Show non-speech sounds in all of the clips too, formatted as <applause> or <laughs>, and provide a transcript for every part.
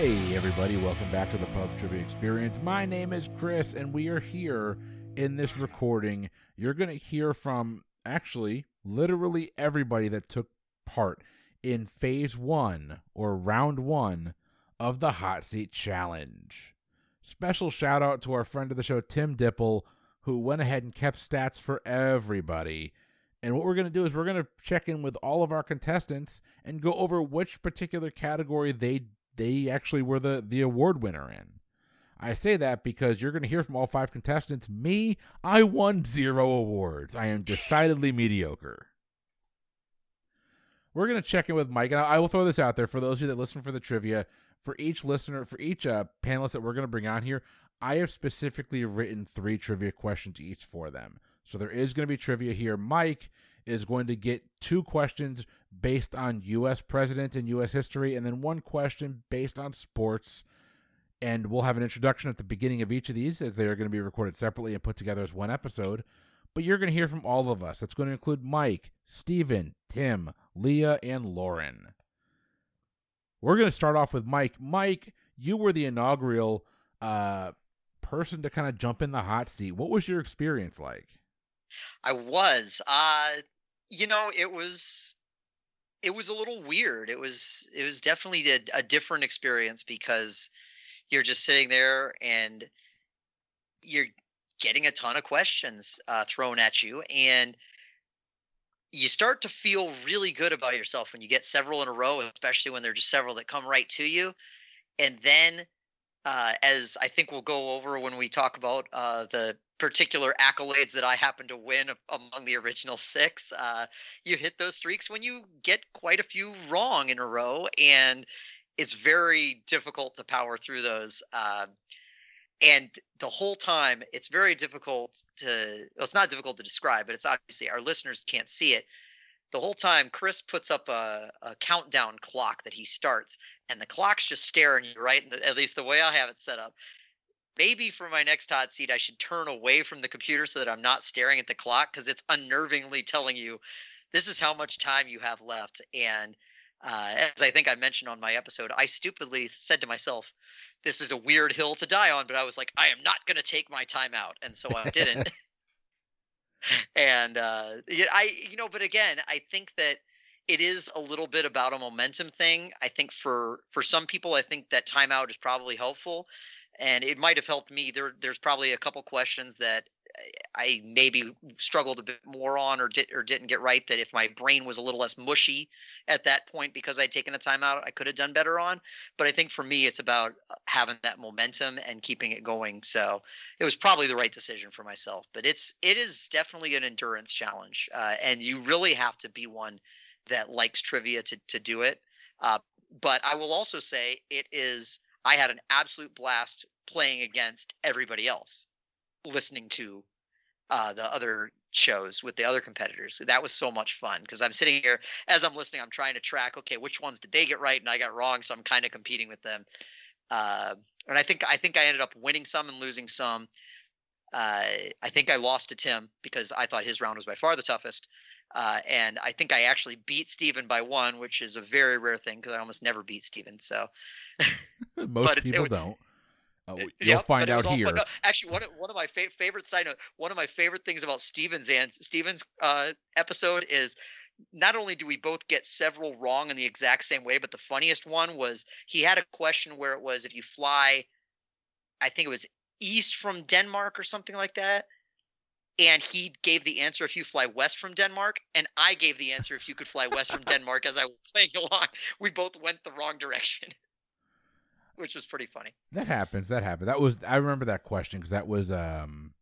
Hey, everybody, welcome back to the Pub Trivia Experience. My name is Chris, and we are here in this recording. You're going to hear from actually literally everybody that took part in phase one or round one of the Hot Seat Challenge. Special shout out to our friend of the show, Tim Dipple, who went ahead and kept stats for everybody. And what we're going to do is we're going to check in with all of our contestants and go over which particular category they they actually were the the award winner in. I say that because you're going to hear from all five contestants. Me, I won zero awards. I am decidedly mediocre. We're going to check in with Mike, and I will throw this out there for those of you that listen for the trivia. For each listener, for each uh, panelist that we're going to bring on here, I have specifically written three trivia questions each for them. So there is going to be trivia here. Mike is going to get two questions based on U.S. presidents and U.S. history, and then one question based on sports. And we'll have an introduction at the beginning of each of these as they are going to be recorded separately and put together as one episode. But you're going to hear from all of us. It's going to include Mike, Steven, Tim, Leah, and Lauren. We're going to start off with Mike. Mike, you were the inaugural uh, person to kind of jump in the hot seat. What was your experience like? I was. Uh, you know, it was it was a little weird. It was it was definitely a, a different experience because you're just sitting there and you're getting a ton of questions uh, thrown at you and you start to feel really good about yourself when you get several in a row especially when there are just several that come right to you and then uh, as i think we'll go over when we talk about uh, the particular accolades that I happen to win among the original six. Uh, you hit those streaks when you get quite a few wrong in a row, and it's very difficult to power through those. Uh, and the whole time, it's very difficult to. Well, it's not difficult to describe, but it's obviously our listeners can't see it. The whole time, Chris puts up a, a countdown clock that he starts, and the clock's just staring you right. The, at least the way I have it set up, maybe for my next hot seat, I should turn away from the computer so that I'm not staring at the clock because it's unnervingly telling you this is how much time you have left. And uh, as I think I mentioned on my episode, I stupidly said to myself, this is a weird hill to die on, but I was like, I am not going to take my time out. And so I didn't. <laughs> <laughs> and uh, I, you know, but again, I think that it is a little bit about a momentum thing. I think for for some people, I think that timeout is probably helpful and it might have helped me. There, there's probably a couple questions that I maybe struggled a bit more on or did or didn't get right. That if my brain was a little less mushy at that point because I'd taken a time out, I could have done better on. But I think for me, it's about uh, having that momentum and keeping it going. So it was probably the right decision for myself. But it's it is definitely an endurance challenge, uh, and you really have to be one that likes trivia to to do it. Uh, but I will also say it is I had an absolute blast playing against everybody else, listening to uh, the other shows with the other competitors. That was so much fun because I'm sitting here as I'm listening. I'm trying to track. Okay, which ones did they get right and I got wrong? So I'm kind of competing with them. Uh, and I think I think I ended up winning some and losing some. Uh, I think I lost to Tim because I thought his round was by far the toughest. Uh, and I think I actually beat Steven by one, which is a very rare thing because I almost never beat Steven. So <laughs> most people it, don't. Uh, you'll yep, find out here. Actually, one of, one of my fa- favorite side note, one of my favorite things about Steven's and Steven's uh, episode is not only do we both get several wrong in the exact same way, but the funniest one was he had a question where it was if you fly, I think it was east from Denmark or something like that. And he gave the answer if you fly west from Denmark, and I gave the answer if you could fly west from <laughs> Denmark as I was playing along. We both went the wrong direction which was pretty funny. That happens. That happened. That was I remember that question because that was um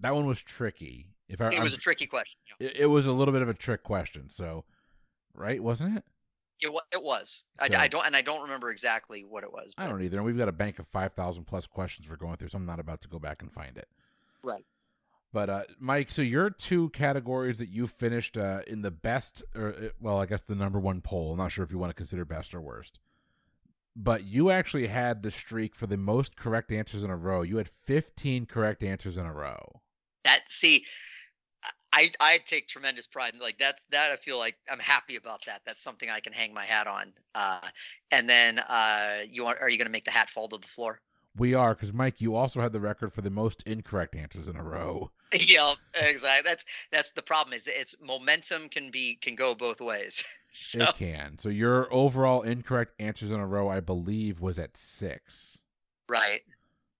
that one was tricky. If I, it was I'm, a tricky question. Yeah. It, it, was a little bit of a trick question. So, right, wasn't it? It, it was. So, I, I, don't, and I don't remember exactly what it was. But. I don't either. And we've got a bank of five thousand plus questions we're going through, so I'm not about to go back and find it. Right. But uh, Mike, so your two categories that you finished uh, in the best, or uh, well, I guess the number one poll. I'm not sure if you want to consider best or worst but you actually had the streak for the most correct answers in a row. You had 15 correct answers in a row. That see, I I take tremendous pride in like that's that I feel like I'm happy about that. That's something I can hang my hat on. Uh, and then uh, you want are you going to make the hat fall to the floor? We are because Mike, you also had the record for the most incorrect answers in a row. <laughs> yeah, exactly. That's that's the problem. Is it's momentum can be can go both ways. <laughs> so. It can. So your overall incorrect answers in a row, I believe, was at six. Right.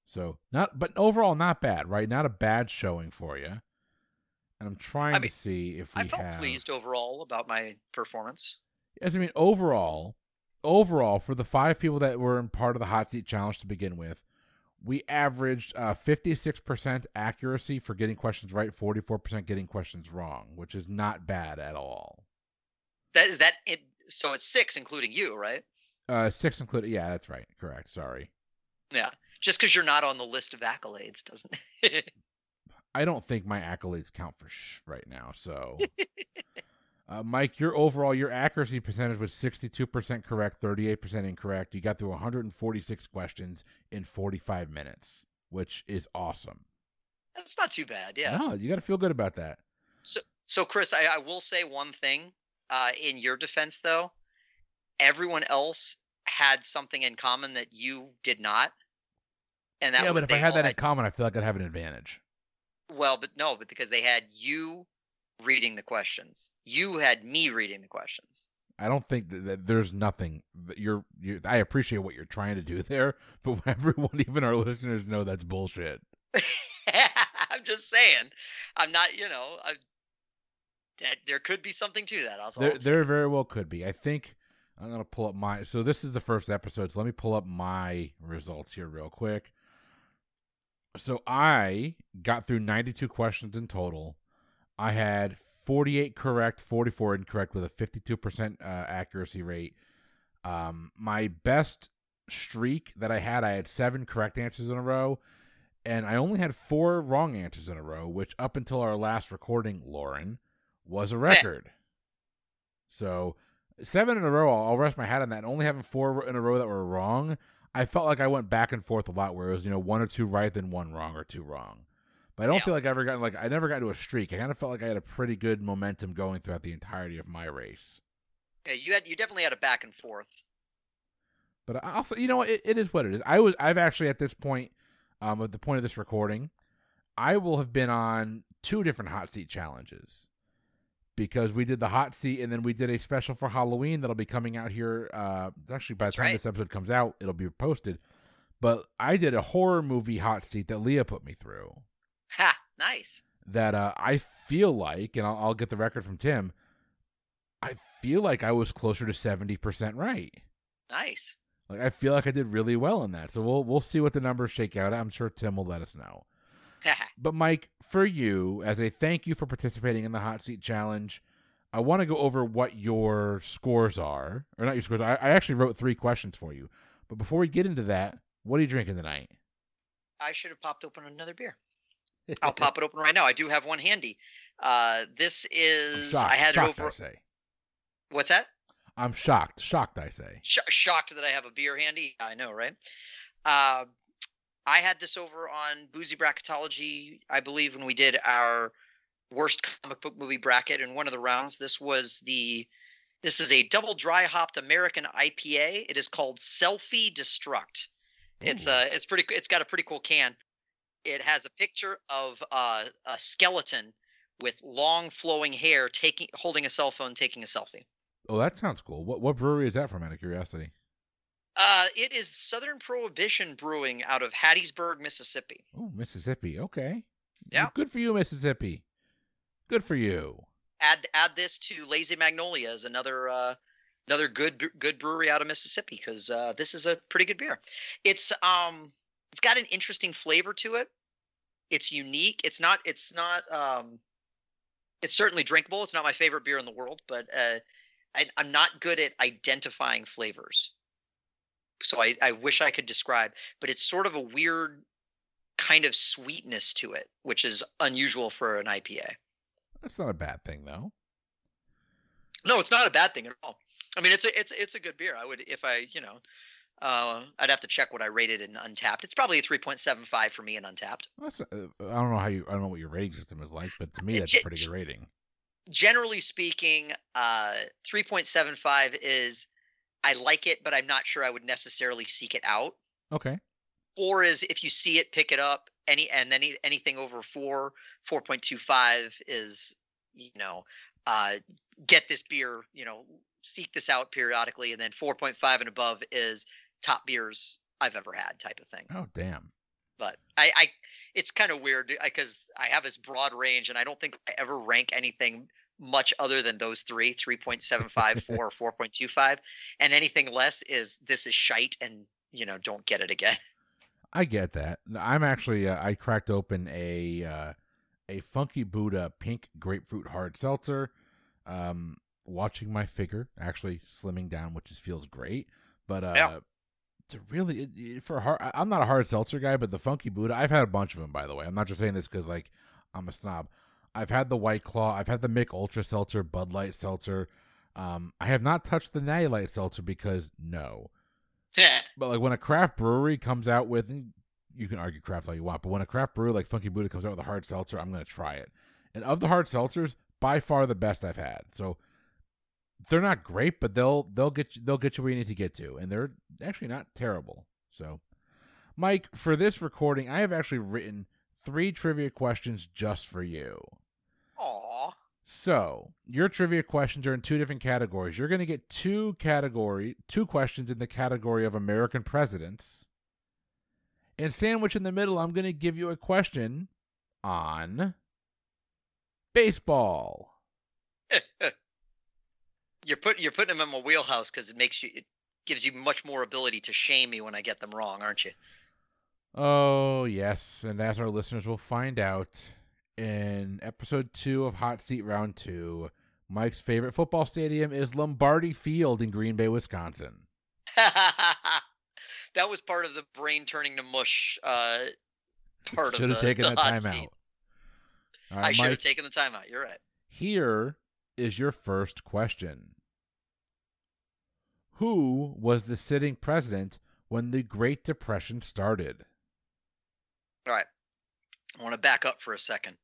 So not, but overall not bad, right? Not a bad showing for you. And I'm trying I mean, to see if we I felt have. pleased overall about my performance. Yes, I mean overall, overall for the five people that were in part of the hot seat challenge to begin with, we averaged uh, 56% accuracy for getting questions right, 44% getting questions wrong, which is not bad at all. That is that. It, so it's six, including you, right? Uh, six included. Yeah, that's right. Correct. Sorry. Yeah. Just because you're not on the list of accolades doesn't. <laughs> I don't think my accolades count for sh right now. So, <laughs> uh, Mike, your overall your accuracy percentage was sixty two percent correct, thirty eight percent incorrect. You got through one hundred and forty six questions in forty five minutes, which is awesome. That's not too bad. Yeah. No, you got to feel good about that. So, so Chris, I, I will say one thing. Uh, in your defense, though, everyone else had something in common that you did not, and that yeah, was but if I had that in common, I feel like I'd have an advantage. Well, but no, but because they had you reading the questions, you had me reading the questions. I don't think that, that there's nothing that you're, you I appreciate what you're trying to do there, <laughs> but everyone, even our listeners, know that's bullshit. <laughs> I'm just saying. I'm not, you know, I, that there could be something to that. Also, There, there very well could be. I think I'm gonna pull up my. So this is the first episode. So let me pull up my results here real quick. So I got through 92 questions in total. I had 48 correct, 44 incorrect, with a 52% uh, accuracy rate. Um, my best streak that I had, I had seven correct answers in a row, and I only had four wrong answers in a row, which up until our last recording, Lauren, was a record. So seven in a row, I'll, I'll rest my hat on that. And only having four in a row that were wrong, I felt like I went back and forth a lot, where it was you know one or two right, then one wrong or two wrong. But I don't Yeah. feel like I ever got like I never got into a streak. I kind of felt like I had a pretty good momentum going throughout the entirety of my race. yeah, you had you definitely had a back and forth. But I also, you know, it, it is what it is. I was, I've actually at this point, um, at the point of this recording, I will have been on two different hot seat challenges because we did the hot seat and then we did a special for Halloween that'll be coming out here. Uh, it's actually by That's the time right. this episode comes out, it'll be posted. But I did a horror movie hot seat that Leah put me through. Nice. That uh, I feel like, and I'll, I'll get the record from Tim. I feel like I was closer to seventy percent right. Nice. Like I feel like I did really well in that. So we'll we'll see what the numbers shake out. I'm sure Tim will let us know. <laughs> But Mike, for you, as a thank you for participating in the hot seat challenge, I want to go over what your scores are, or not your scores. I, I actually wrote three questions for you. But before we get into that, what are you drinking tonight? I should have popped open another beer. I'll pop it open right now. I do have one handy. Uh, this is shocked. I had shocked, it over. I say. What's that? I'm shocked. Shocked. I say. Sh- shocked that I have a beer handy. I know, right? Uh, I had this over on Boozy Bracketology, I believe, when we did our worst comic book movie bracket in one of the rounds. This was the this is a double dry hopped American IPA. It is called Selfie Destruct. It's Ooh. uh it's pretty it's got a pretty cool can. It has a picture of uh, a skeleton with long flowing hair taking holding a cell phone taking a selfie. Oh, that sounds cool. What what brewery is that from? Out of curiosity. Uh, it is Southern Prohibition Brewing out of Hattiesburg, Mississippi. Oh, Mississippi. Okay. Yeah. Good for you, Mississippi. Good for you. Add add this to Lazy Magnolias, another uh, another good good brewery out of Mississippi, because uh, this is a pretty good beer. It's um it's got an interesting flavor to it. It's unique. It's not it's not um it's certainly drinkable. It's not my favorite beer in the world, but uh, I, I'm not good at identifying flavors. So I, I wish I could describe, but it's sort of a weird kind of sweetness to it, which is unusual for an IPA. That's not a bad thing, though. No, it's not a bad thing at all. I mean, it's a it's it's a good beer. I would if I you know, Uh, I'd have to check what I rated in Untappd. It's probably a 3.75 for me in Untappd. That's, uh, I don't know how you. I don't know what your rating system is like, but to me, that's a pretty good rating. Generally speaking, uh, 3.75 is I like it, but I'm not sure I would necessarily seek it out. Okay. Four is if you see it, pick it up. Any and any anything over four, 4.25 is you know, uh, get this beer. You know, seek this out periodically, and then 4.5 and above is top beers I've ever had type of thing. Oh damn. but I, I it's kind of weird because I have this broad range and I don't think I ever rank anything much other than those three 3.75 4 <laughs> 4.25 and anything less is this is shite and you know don't get it again <laughs> I get that. I'm actually. Uh, I cracked open a uh, a Funky Buddha pink grapefruit hard seltzer. Um, watching my figure actually slimming down, which just feels great. But uh, Yeah. To really it- it- for hard, I'm not a hard seltzer guy, but the Funky Buddha, I've had a bunch of them by the way. I'm not just saying this because like I'm a snob. I've had the White Claw. I've had the Mich Ultra Seltzer, Bud Light Seltzer. Um, I have not touched the Natty Light Seltzer because no. Yeah. <laughs> But like when a craft brewery comes out with, and you can argue craft all you want, but when a craft brewery like Funky Buddha comes out with a hard seltzer, I'm gonna try it. And of the hard seltzers, by far the best I've had. So they're not great, but they'll they'll get you, they'll get you where you need to get to, and they're actually not terrible. So, Mike, for this recording, I have actually written three trivia questions just for you. Aw. So, your trivia questions are in two different categories. You're going to get two category, two questions in the category of American presidents. And sandwich in the middle, I'm going to give you a question on baseball. <laughs> you're putting you're putting them in my wheelhouse because it makes you it gives you much more ability to shame me when I get them wrong, aren't you? Oh, yes, and as our listeners will find out in episode 2 of Hot Seat Round 2, Mike's favorite football stadium is Lombardi Field in Green Bay, Wisconsin. <laughs> that was part of the brain turning to mush uh, part Should of have the, taken the the time seat. out. All I right, should have taken the time out. You're right. here is your first question. Who was the sitting president when the Great Depression started? All right. I want to back up for a second.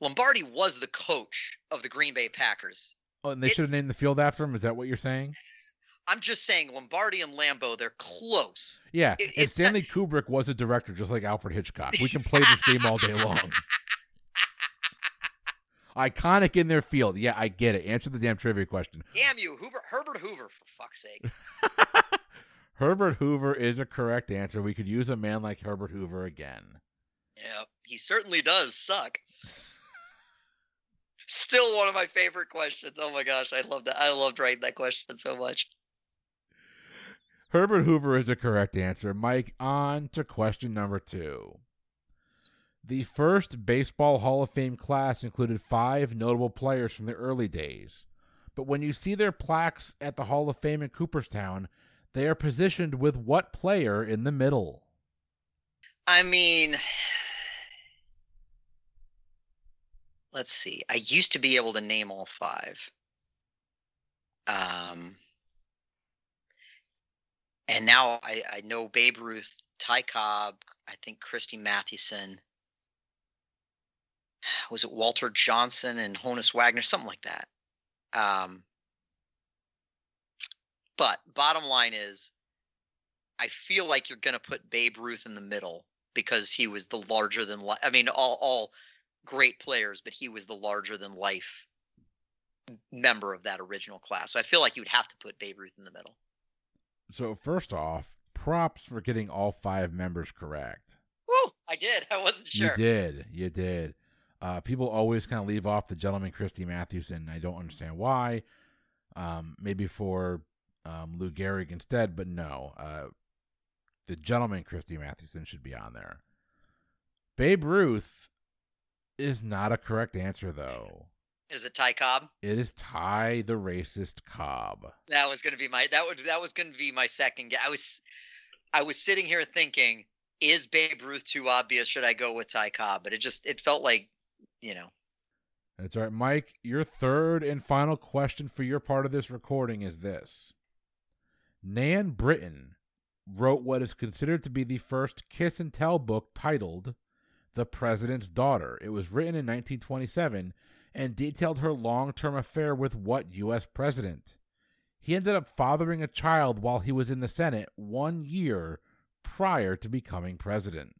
Lombardi was the coach of the Green Bay Packers. Oh, and they should have named the field after him. Is that what you're saying? I'm just saying Lombardi and Lambeau, they're close. Yeah, It- and it's not- Stanley Kubrick was a director, just like Alfred Hitchcock. We can <laughs> play this game all day long. Iconic in their field. Yeah, I get it. Answer the damn trivia question. Damn you, Hoover, Herbert Hoover, for fuck's sake. <laughs> Herbert Hoover is a correct answer. We could use a man like Herbert Hoover again. Yeah, he certainly does suck. Still one of my favorite questions. Oh my gosh, I loved that. I loved writing that question so much. Herbert Hoover is a correct answer. Mike, on to question number two. The first Baseball Hall of Fame class included five notable players from the early days. But when you see their plaques at the Hall of Fame in Cooperstown, they are positioned with what player in the middle? I mean, let's see. I used to be able to name all five. Um, and now I, I know Babe Ruth, Ty Cobb, I think Christy Mathewson. Was it Walter Johnson and Honus Wagner? Something like that. Um, but bottom line is, I feel like you're going to put Babe Ruth in the middle because he was the larger than life. I mean, all all great players, but he was the larger than life member of that original class. So I feel like you'd have to put Babe Ruth in the middle. So, first off, props for getting all five members correct. Woo! I did. <laughs> I wasn't sure. You did. You did. Uh, people always kind of leave off the gentleman Christy Mathewson. I don't understand why. Um, maybe for um, Lou Gehrig instead, but no. Uh, the gentleman Christy Mathewson should be on there. Babe Ruth is not a correct answer, though. Is it Ty Cobb? It is Ty the racist Cobb. That was going to be my that would that was going to be my second guess. I was I was sitting here thinking, is Babe Ruth too obvious? Should I go with Ty Cobb? But it just it felt like, you know, That's all right, Mike. Your third and final question for your part of this recording is this: Nan Britton wrote what is considered to be the first kiss and tell book titled The President's Daughter. It was written in 1927 and detailed her long term affair with what U.S. president? He ended up fathering a child while he was in the Senate one year prior to becoming president.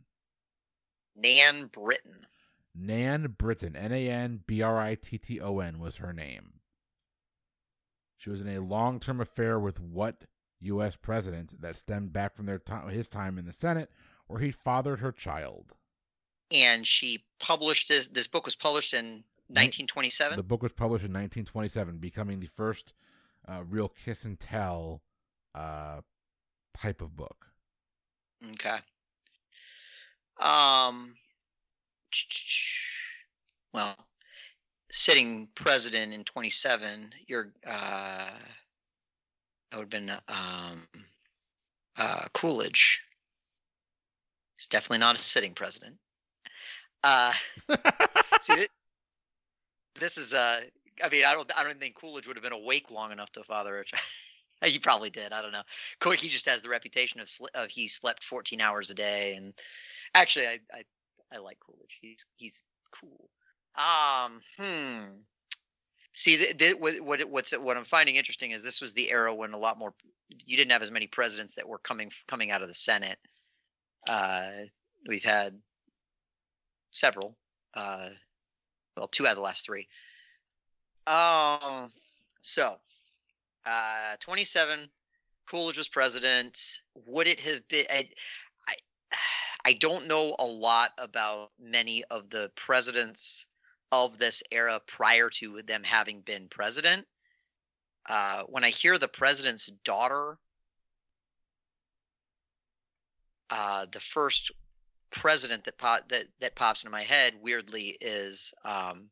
Nan Britton. Nan Britton, N A N B R I T T O N, was her name. She was in a long term affair with what U.S. president that stemmed back from their time, his time in the Senate, where he fathered her child. And she published this. This book was published in 1927. The book was published in 1927, becoming the first uh, real kiss and tell uh, type of book. Okay. Um. <tsk> Well, sitting president in 27, you're uh, that would have been um, uh, Coolidge. He's definitely not a sitting president. Uh, <laughs> see, this is uh, I mean, I don't, I don't think Coolidge would have been awake long enough to father a child. <laughs> he probably did. I don't know. He just has the reputation of, sl- of he slept 14 hours a day, and actually, I, I, I like Coolidge. He's he's cool. Um, hmm. See, what, what what's what I'm finding interesting is this was the era when a lot more you didn't have as many presidents that were coming coming out of the Senate. Uh, we've had several. Uh, well, two out of the last three. Um, so, uh, 27, Coolidge was president. Would it have been? I, I, don't know a lot about many of the presidents of this era prior to them having been president. Uh, when I hear the president's daughter, uh, the first president that that that pops into my head weirdly is um,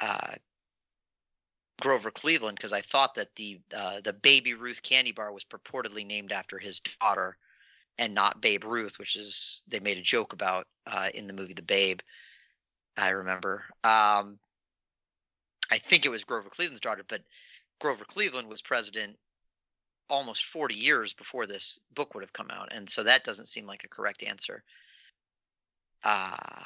uh, Grover Cleveland because I thought that the uh, the Baby Ruth candy bar was purportedly named after his daughter and not Babe Ruth, which is they made a joke about uh, in the movie The Babe. I remember. Um, I think it was Grover Cleveland's daughter, but Grover Cleveland was president almost 40 years before this book would have come out, and so that doesn't seem like a correct answer. Uh,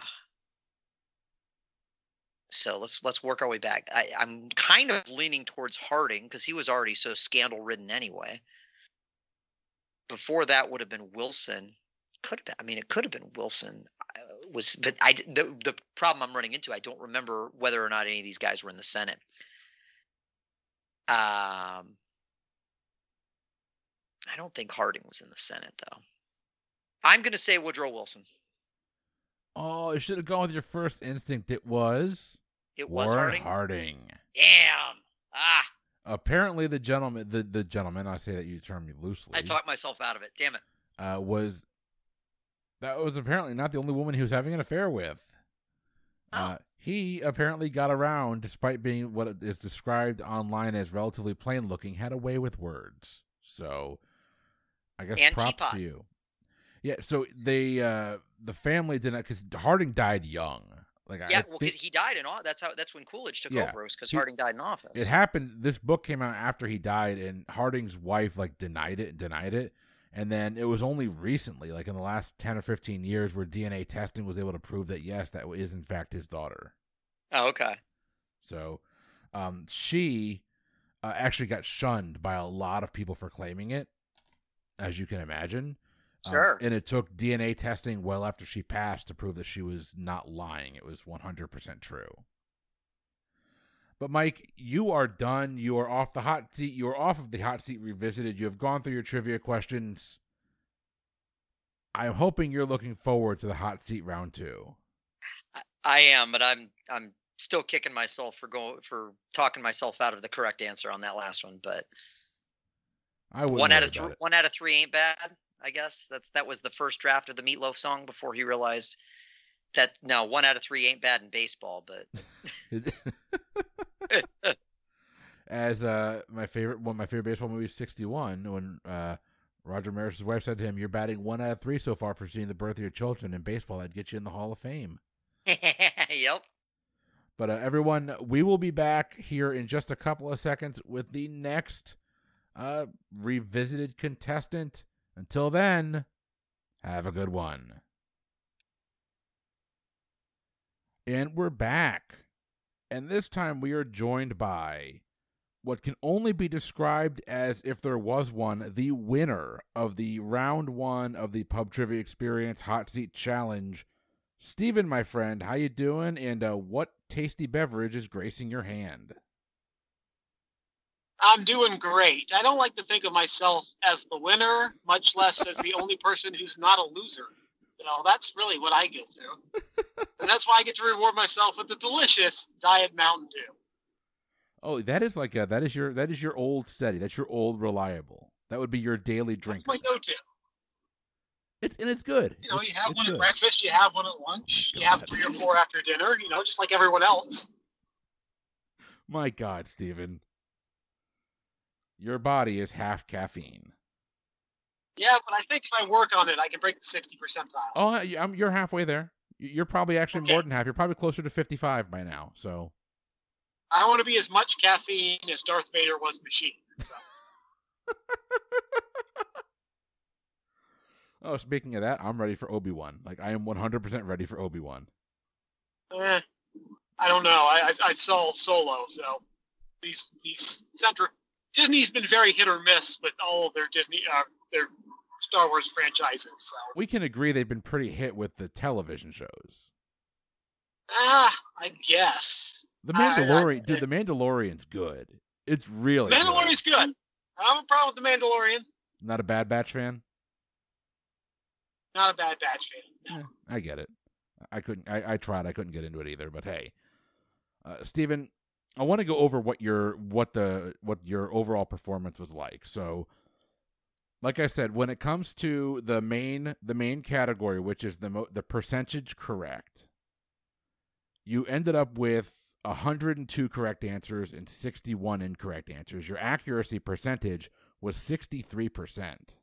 so let's let's work our way back. I, I'm kind of leaning towards Harding because he was already so scandal ridden anyway. Before that would have been Wilson. Could have been. I mean, it could have been Wilson. was but I the the problem I'm running into. I don't remember whether or not any of these guys were in the Senate. Um, I don't think Harding was in the Senate though. I'm going to say Woodrow Wilson. Oh, you should have gone with your first instinct. It was it was Warren Harding. Harding. Damn. Ah. Apparently, the gentleman, the the gentleman, I say that you term me loosely. I talked myself out of it. Damn it. Uh, was that was apparently not the only woman he was having an affair with. Oh. Uh, he apparently got around, despite being what is described online as relatively plain looking, had a way with words. So, I guess and props teapots. to you. Yeah. So they uh, the family did not because Harding died young. Like Yeah, I well, think he died in office. That's how. That's when Coolidge took Yeah. over. Was because Harding died in office. it happened. This book came out after he died, and Harding's wife like denied it, denied it, and then it was only recently, like in the last ten or fifteen years, where DNA testing was able to prove that yes, that is in fact his daughter. oh, okay. So, um, she uh, actually got shunned by a lot of people for claiming it, as you can imagine. Um, Sure. and it took DNA testing well after she passed to prove that she was not lying. It was 100% true. But Mike, you are done. You are off the hot seat. You are off of the hot seat revisited. You have gone through your trivia questions. I'm hoping you're looking forward to the hot seat round two. I, I am, but I'm I'm still kicking myself for going for talking myself out of the correct answer on that last one. But I one out of three, one out of three ain't bad. I guess that's that was the first draft of the Meatloaf song before he realized that no one out of three ain't bad in baseball. But. <laughs> As uh, my favorite one, of my favorite baseball movie, sixty one, when uh, Roger Maris's wife said to him, "You're batting one out of three so far for seeing the birth of your children in baseball. I'd get you in the Hall of Fame." <laughs> yep. But uh, everyone, we will be back here in just a couple of seconds with the next a revisited contestant. Until then, have a good one. And we're back. And this time we are joined by what can only be described as if there was one, the winner of the round one of the Pub Trivia Experience Hot Seat Challenge. Steven, my friend, how you doing? And uh, what tasty beverage is gracing your hand? I'm doing great. I don't like to think of myself as the winner, much less as the only person who's not a loser. You know, that's really what I get through. and that's why I get to reward myself with the delicious Diet Mountain Dew. Oh, that is like a, that is your that is your old steady. That's your old reliable. That would be your daily drink. That's my go-to. It's and it's good. You know, it's, you have one good. at breakfast, you have one at lunch, you have three or four after dinner. You know, just like everyone else. My God, Steven. Your body is half caffeine. Yeah, but I think if I work on it, I can break the sixty percentile. Oh, I'm, you're halfway there. You're probably actually Okay. more than half. You're probably closer to 55 by now. So, I want to be as much caffeine as Darth Vader was machine. So. <laughs> oh, speaking of that, I'm ready for Obi Wan. Like I am 100% ready for Obi Wan. Eh, I don't know. I, I I saw Solo, so these these center Disney's been very hit or miss with all of their Disney uh, their Star Wars franchises. So We can agree they've been pretty hit with the television shows. ah, I guess The I- I- Mandalorian, dude. The Mandalorian's good. It's really good. Mandalorian's good. I don't have a problem with the Mandalorian. Not a Bad Batch fan. Not a bad batch fan. Eh, I get it. I couldn't. I, I tried. I couldn't get into it either. But hey, uh, Steven, I want to go over what your what the what your overall performance was like. So, like I said, when it comes to the main the main category, which is the mo- the percentage correct, you ended up with 102 correct answers and 61 incorrect answers. Your accuracy percentage was 63 percent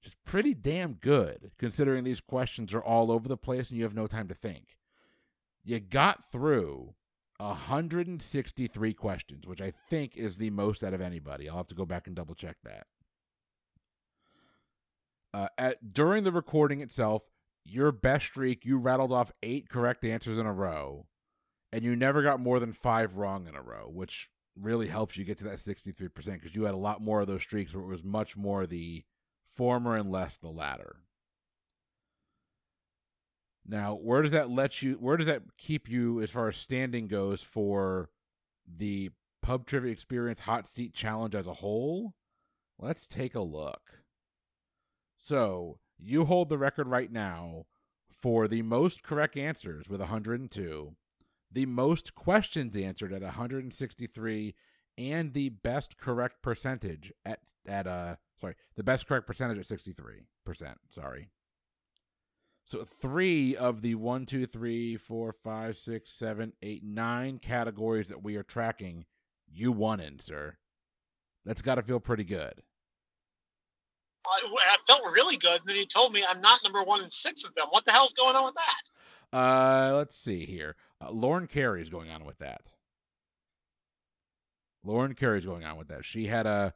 which is pretty damn good considering these questions are all over the place and you have no time to think. You got through 163 questions, which I think is the most out of anybody. I'll have to go back and double check that. Uh, at, during the recording itself, your best streak, you rattled off eight correct answers in a row, and you never got more than five wrong in a row, which really helps you get to that 63% because you had a lot more of those streaks where it was much more the former and less the latter. Now, where does that let you? Where does that keep you as far as standing goes for the pub trivia experience hot seat challenge as a whole? Let's take a look. So you hold the record right now for the most correct answers with 102, the most questions answered at 163, and the best correct percentage at at uh sorry the best correct percentage at 63 percent. Sorry. So three of the one, two, three, four, five, six, seven, eight, nine categories that we are tracking, you won in, sir. That's got to feel pretty good. I, I felt really good, and then he told me I'm not number one in six of them. What the hell's going on with that? Uh, let's see here. Uh, Lauren Carey's going on with that. Lauren Carey's going on with that. She had a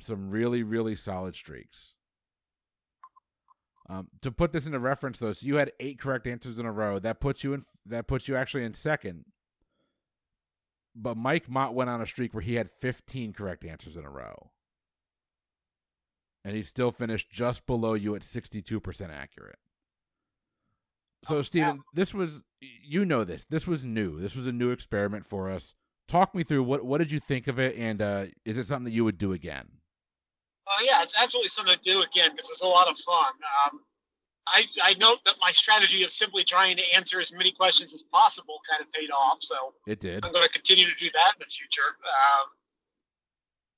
some really really solid streaks. Um, to put this into reference, though, so you had eight correct answers in a row. That puts you in. That puts you actually in second. But Mike Mott went on a streak where he had 15 correct answers in a row, and he still finished just below you at 62% accurate. So, Oh, Steven, this was you know this. This was new. This was a new experiment for us. Talk me through what what did you think of it, and uh, is it something that you would do again? Yeah, it's absolutely something to do again because it's a lot of fun. Um, I, I note that my strategy of simply trying to answer as many questions as possible kind of paid off. So It did. I'm going to continue to do that in the future. Um,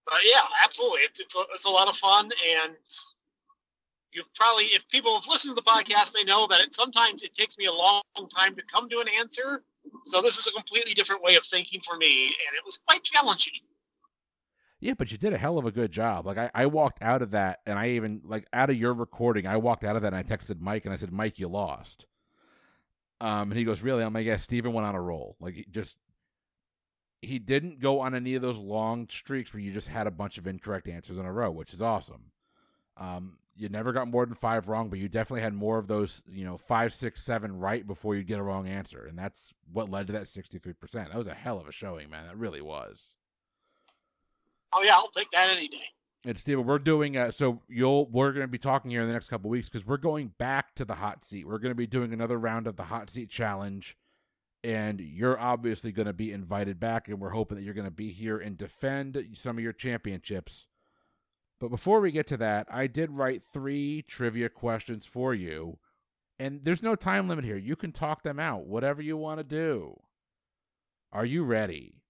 but yeah, absolutely, it's it's a, it's a lot of fun, and you probably, if people have listened to the podcast, they know that it sometimes it takes me a long time to come to an answer. So this is a completely different way of thinking for me, and it was quite challenging. Yeah, but you did a hell of a good job. Like I, I walked out of that, and I even like out of your recording, I walked out of that, and I texted Mike, and I said, "Mike, you lost." Um, and he goes, "Really?" I'm like, "Yeah." Steven went on a roll. Like he just, he didn't go on any of those long streaks where you just had a bunch of incorrect answers in a row, which is awesome. Um, you never got more than five wrong, but you definitely had more of those, you know, five, six, seven right before you get a wrong answer, and that's what led to that sixty-three percent. That was a hell of a showing, man. That really was. Oh yeah, I'll take that any day. And Steven, we're doing uh, so you'll we're going to be talking here in the next couple weeks because we're going back to the hot seat. We're going to be doing another round of the hot seat challenge, and you're obviously going to be invited back, and we're hoping that you're going to be here and defend some of your championships. But before we get to that, I did write three trivia questions for you, and there's no time limit here. You can talk them out, whatever you want to do. Are you ready?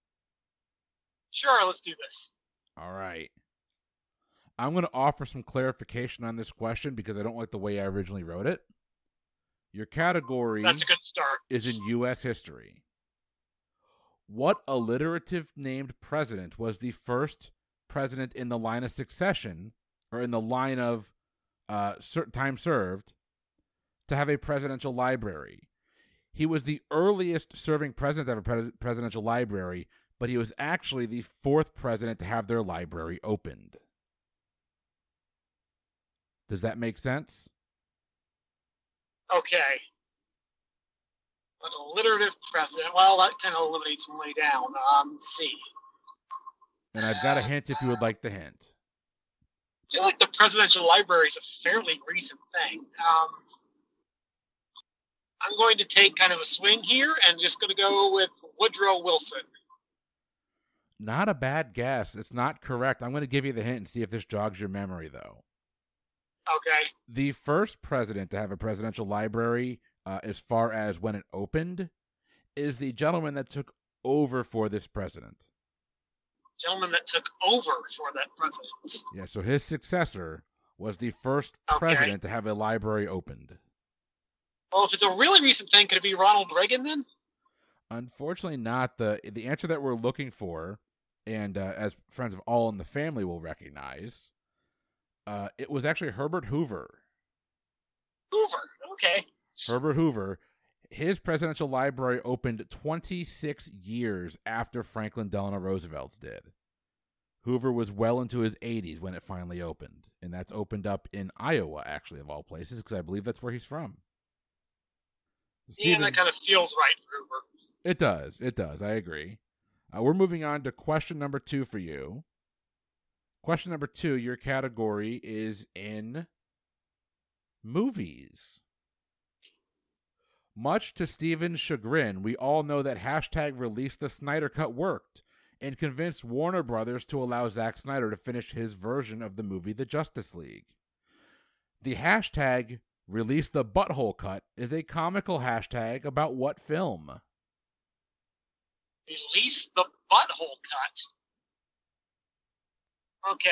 Sure, let's do this. All right. I'm going to offer some clarification on this question because I don't like the way I originally wrote it. Your category That's a good start. is in U.S. history. What alliterative named president was the first president in the line of succession or in the line of uh, time served to have a presidential library? He was the earliest serving president to have a pres- presidential library, but he was actually the fourth president to have their library opened. Does that make sense? Okay. An alliterative president. Well, that kind of eliminates one way down. Um, let's see. And I've got a hint if you would like the hint. I feel like the presidential library is a fairly recent thing. Um, I'm going to take kind of a swing here and just going to go with Woodrow Wilson. Not a bad guess. It's not correct. I'm going to give you the hint and see if this jogs your memory, though. Okay. The first president to have a presidential library, uh, as far as when it opened, is the gentleman that took over for this president. Gentleman that took over for that president. Yeah, so his successor was the first Okay. president to have a library opened. Well, if it's a really recent thing, could it be Ronald Reagan then? Unfortunately, not the the answer that we're looking for, and uh, as friends of all in the family will recognize, uh, it was actually Herbert Hoover. Hoover. Okay. Herbert Hoover, his presidential library opened 26 years after Franklin Delano Roosevelt's did. Hoover was well into his 80s when it finally opened, and that's opened up in Iowa, actually, of all places, because I believe that's where he's from. Yeah, that kind of feels right for Hoover. it does. It does. I agree. Uh, we're moving on to question number two for you. Question number two your category is in movies. Much to Steven's chagrin, we all know that hashtag release the Snyder Cut worked and convinced Warner Brothers to allow Zack Snyder to finish his version of the movie The Justice League. The hashtag release the butthole cut is a comical hashtag about what film? Release the butthole cut. Okay.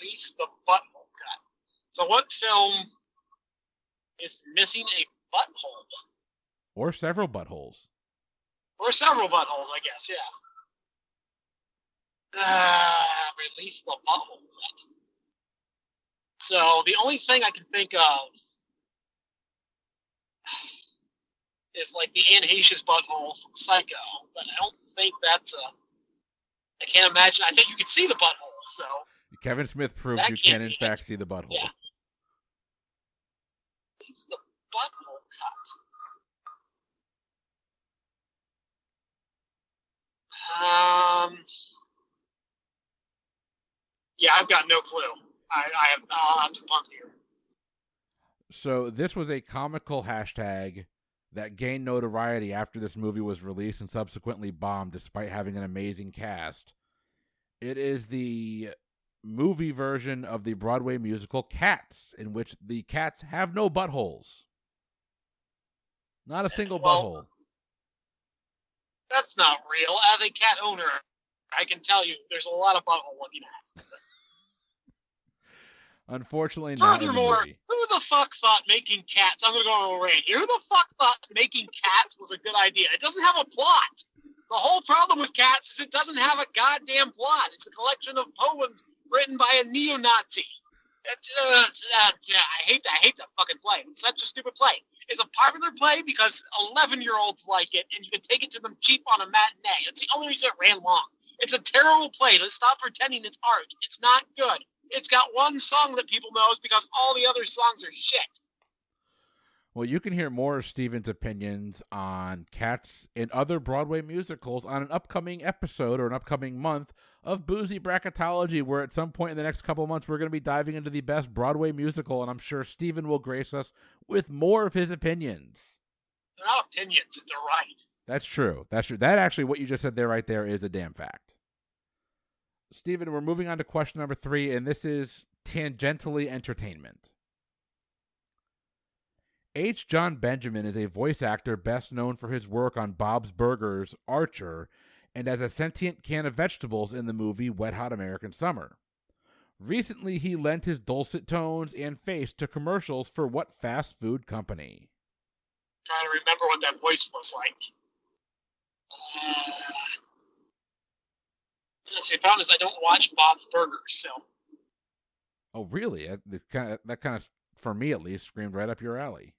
Release the butthole cut. So, what film is missing a butthole? Or several buttholes. Or several buttholes, I guess, yeah. Uh, release the butthole cut. So, the only thing I can think of is like the Anne Heche's butthole from Psycho, but I don't think that's a. I can't imagine. I think you can see the butthole, so Kevin Smith proves That you can't in fact, see the butthole. Yeah. it's the butthole cut. Um. Yeah, I've got no clue. I, I have. I'll have to punt here. So this was a comical hashtag that gained notoriety after this movie was released and subsequently bombed despite having an amazing cast. It is the movie version of the Broadway musical Cats, in which the cats have no buttholes. Not a single Well- butthole. That's not real. As a cat owner, I can tell you there's a lot of butthole looking at. Unfortunately, not Furthermore, who the fuck thought making cats? I'm gonna go on a rant. Who the fuck thought making cats was a good idea? It doesn't have a plot. The whole problem with cats is it doesn't have a goddamn plot. It's a collection of poems written by a neo-Nazi, It's, uh, uh, yeah, I hate that. I hate that fucking play. It's such a stupid play. It's a popular play because 11 year olds like it, and you can take it to them cheap on a matinee. That's the only reason it ran long. It's a terrible play. Let's stop pretending it's art. It's not good. It's got one song that people knows because all the other songs are shit. Well, you can hear more of Steven's opinions on Cats and other Broadway musicals on an upcoming episode or an upcoming month of Boozy Bracketology, where at some point in the next couple of months we're going to be diving into the best Broadway musical, and I'm sure Steven will grace us with more of his opinions. They're not opinions, if they're right. That's true. That's true. That actually, what you just said there, right there, is a damn fact. Steven, we're moving on to question number three, and this is tangentially entertainment. H. Jon Benjamin is a voice actor best known for his work on Bob's Burgers, Archer, and as a sentient can of vegetables in the movie Wet Hot American Summer. Recently, he lent his dulcet tones and face to commercials for what fast food company? trying to remember what that voice was like. Uh, let's problem is I don't watch Bob's Burgers, so. Oh, really? That kind of, that kind of, for me at least, screamed right up your alley.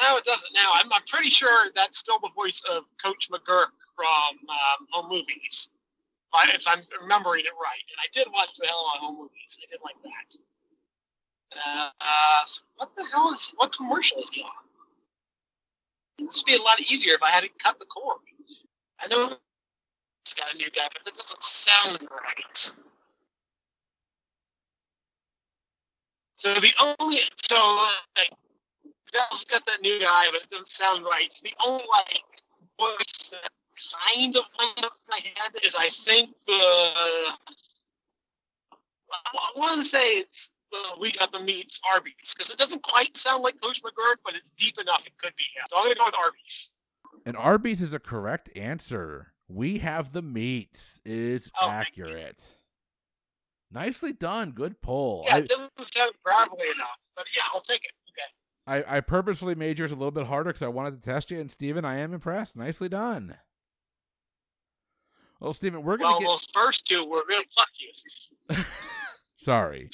No, it doesn't now. I'm, I'm pretty sure that's still the voice of Coach McGuirk from um, Home Movies, if, I, if I'm remembering it right. And I did watch the hell out of Home Movies. I did like that. Uh, uh, so what the hell is what commercial is he on? This would be a lot easier if I hadn't cut the cord. I know it's got a new guy, but that doesn't sound right. So the only so like, Dell's got that new guy, but it doesn't sound right. So the only like voice that kind of lined up my head is I think the I want to say it's we got the meats Arby's because it doesn't quite sound like Coach McGuirk, but it's deep enough it could be him. So I'm gonna go with Arby's. And Arby's is a correct answer. We have the meats is Oh, accurate. Nicely done. Good pull. Yeah, I, it doesn't sound gravelly enough, but yeah, I'll take it. Okay. I, I purposely made yours a little bit harder because I wanted to test you. And Steven, I am impressed. Nicely done. Well, Steven, we're gonna get those first two were real pluck you. <laughs> sorry.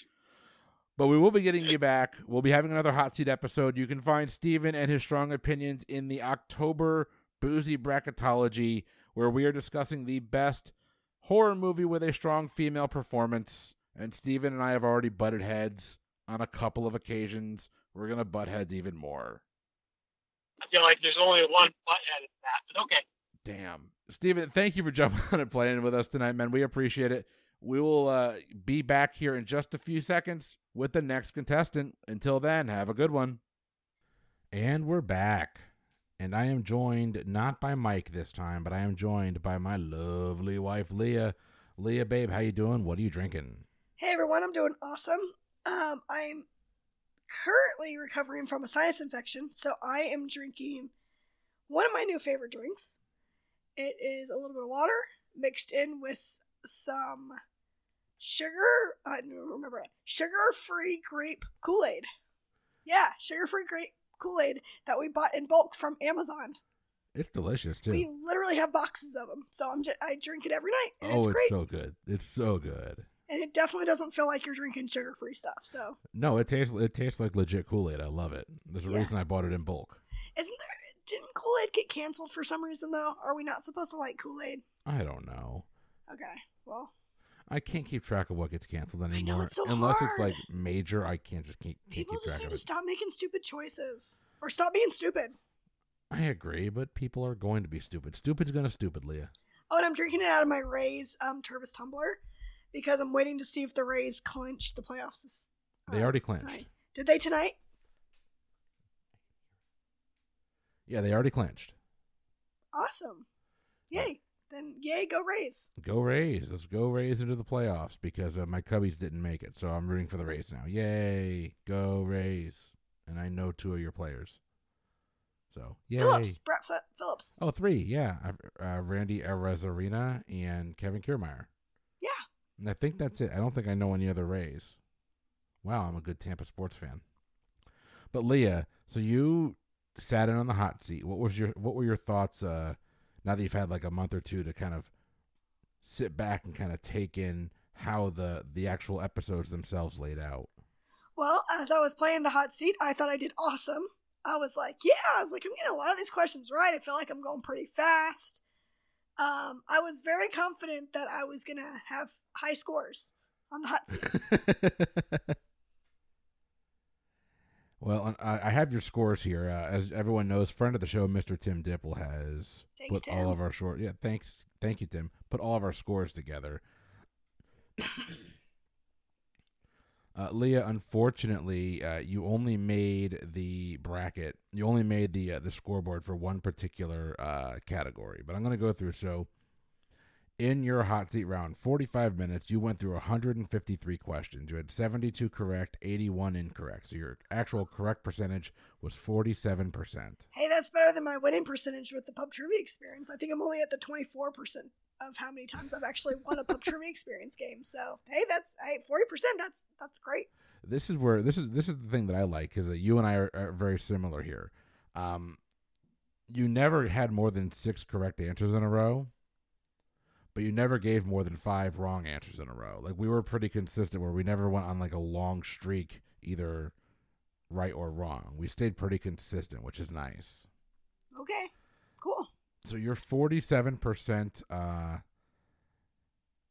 But we will be getting you <laughs> back. We'll be having another hot seat episode. You can find Steven and his strong opinions in the October Boozy Bracketology, where we are discussing the best horror movie with a strong female performance. And Steven and I have already butted heads on a couple of occasions. We're gonna butt heads even more. I feel like there's only one butthead in that, but okay. Damn. Steven, thank you for <laughs> jumping on and playing with us tonight, man. We appreciate it. We will uh, be back here in just a few seconds with the next contestant. Until then, have a good one. And we're back. And I am joined not by Mike this time, but I am joined by my lovely wife Leah. Leah, babe, how you doing? What are you drinking? Hey everyone, I'm doing awesome. Um, I'm currently recovering from a sinus infection, so I am drinking one of my new favorite drinks. It is a little bit of water mixed in with some sugar. I don't remember it. Sugar-free grape Kool-Aid. Yeah, sugar-free grape Kool-Aid that we bought in bulk from Amazon. It's delicious too. We literally have boxes of them, so I'm j- I drink it every night, and oh, it's it's great. so good. It's so good. and it definitely doesn't feel like you're drinking sugar-free stuff. So No, it tastes it tastes like legit Kool Aid. I love it. There's a Yeah. reason I bought it in bulk. Isn't there? Didn't Kool Aid get canceled for some reason though? Are we not supposed to like Kool Aid? I don't know. Okay, well, I can't keep track of what gets canceled anymore. it's so Unless it's like major, I can't just keep, can't people keep just need of to stop making stupid choices or stop being stupid. I agree, but people are going to be stupid. Stupid's gonna stupid, Leah. Oh, and I'm drinking it out of my Rays um Tervis tumbler because I'm waiting to see if the Rays clinch the playoffs. This, They uh, already clinched. tonight. Did they tonight? Yeah, they already clinched. Awesome! Yay! Then yay, go Rays! Go Rays. Let's go Rays into the playoffs because uh, my Cubbies didn't make it, so I'm rooting for the Rays now. Yay! Go Rays. And I know two of your players. So, yay. Phillips, Brett F- Phillips. Oh, three. Yeah. Uh, Randy Arozarena and Kevin Kiermaier. Yeah. And I think that's it. I don't think I know any other Rays. Wow, I'm a good Tampa sports fan. But Leah, so you sat in on the hot seat. What was your what were your thoughts uh now that you've had like a month or two to kind of sit back and kind of take in how the the actual episodes themselves laid out? Well, as I was playing the hot seat, I thought I did awesome. I was like, yeah, I was like, I'm getting a lot of these questions right. I feel like I'm going pretty fast. Um, I was very confident that I was gonna have high scores on the hot seat. <laughs> well, I, I have your scores here. Uh, as everyone knows, friend of the show, Mr. Tim Dipple, has Thanks, put all of our short. Yeah, thanks, thank you, Tim. Put all of our scores together. <coughs> Uh, Leah, unfortunately, uh, you only made the bracket. You only made the uh, the scoreboard for one particular uh, category. But I'm going to go through. So, in your hot seat round, 45 minutes, you went through 153 questions. You had 72 correct, 81 incorrect. So your actual correct percentage was 47 percent. Hey, that's better than my winning percentage with the pub trivia experience. I think I'm only at the 24% of how many times I've actually won a pub <laughs> trivia experience game. So, hey, that's hey, 40%. That's that's great. this is where this is this is the thing that I like because you and I are, are very similar here. Um, you never had more than six correct answers in a row, but you never gave more than five wrong answers in a row. Like we were pretty consistent where we never went on like a long streak, either right or wrong. We stayed pretty consistent, which is nice. Okay. Cool. So your forty-seven percent uh,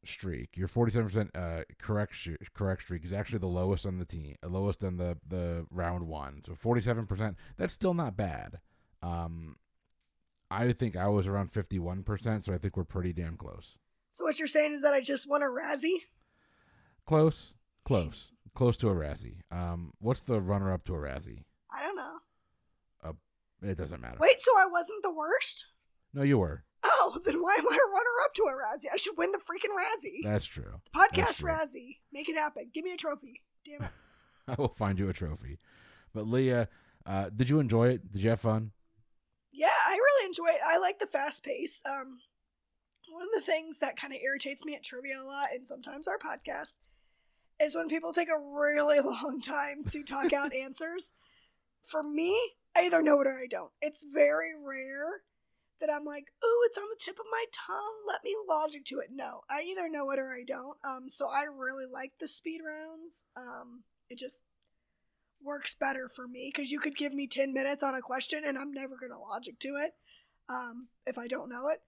streak, your forty-seven percent uh, correct sh- correct streak is actually the lowest on the team, uh, lowest on the the round one. So forty-seven percent. That's still not bad. Um, I think I was around fifty-one percent, so I think we're pretty damn close. So what you're saying is that I just won a Razzie? Close, close, close to a Razzie. Um, what's the runner-up to a Razzie? I don't know. It doesn't matter. Wait, so I wasn't the worst? No, you were. Oh, <laughs> then why am I a runner up to a Razzie? I should win the freaking Razzie. That's true. Podcast that's true. Razzie. Make it happen. Give me a trophy. Damn it. <laughs> I will find you a trophy. But Leah, uh, did you enjoy it? Did you have fun? Yeah, I really enjoy it. I like the fast pace. Um, one of the things that kind of irritates me at trivia a lot, and sometimes our podcast, is when people take a really <laughs> long time to talk out <laughs> answers. For me, I either know it or I don't. It's very rare that I'm like, "Ooh, it's on the tip of my tongue. Let me logic to it." No, I either know it or I don't. Um, so I really like the speed rounds. Um, it just works better for me because you could give me 10 minutes on a question and I'm never going to logic to it um, if I don't know it.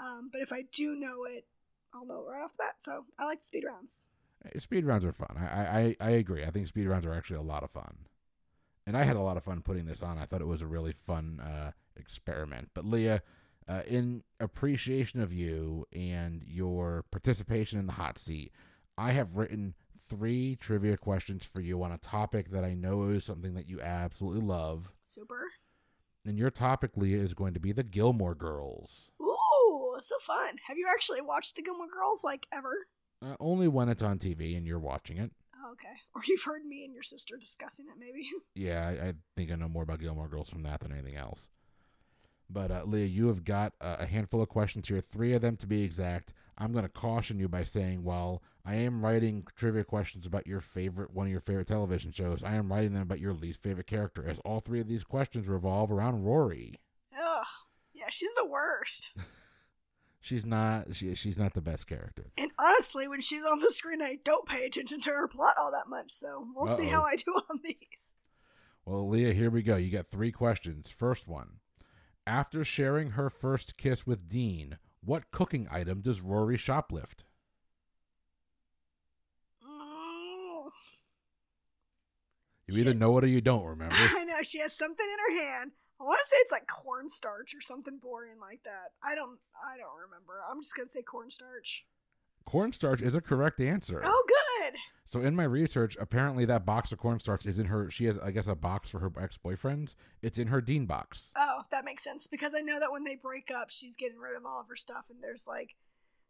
Um, but if I do know it, I'll know it right off the bat. So I like speed rounds. Eh, Speed rounds are fun. I, I, I agree. I think speed rounds are actually a lot of fun. And I had a lot of fun putting this on. I thought it was a really fun uh, experiment. But Leah, uh, in appreciation of you and your participation in the hot seat, I have written three trivia questions for you on a topic that I know is something that you absolutely love. Super. And your topic, Leah, is going to be the Gilmore Girls. Ooh, so fun. Have you actually watched the Gilmore Girls like ever? Uh, only when it's on TV and you're watching it. Oh, okay. <laughs> Or you've heard me and your sister discussing it, maybe. <laughs> Yeah, I, I think I know more about Gilmore Girls from that than anything else. But uh, Leah, you have got uh, a handful of questions here, three of them to be exact. I'm going to caution you by saying, well, I am writing trivia questions about your favorite, one of your favorite television shows, I am writing them about your least favorite character, as all three of these questions revolve around Rory. Ugh. Yeah, she's the worst. <laughs> She's not, she, she's not the best character. And honestly, when she's on the screen, I don't pay attention to her plot all that much. So we'll see how I do <laughs> on these. Well, Leah, here we go. You got three questions. First one. After sharing her first kiss with Dean, what cooking item does Rory shoplift? You either know it or you don't remember. <laughs> I know she has something in her hand. I want to say it's like cornstarch or something boring like that. I don't. I don't remember. I'm just gonna say cornstarch. cornstarch is a correct answer. Oh, good. So in my research, apparently that box of cornstarch is in her. She has, I guess, a box for her ex boyfriends. It's in her Dean box. Oh, that makes sense because I know that when they break up, she's getting rid of all of her stuff, and there's like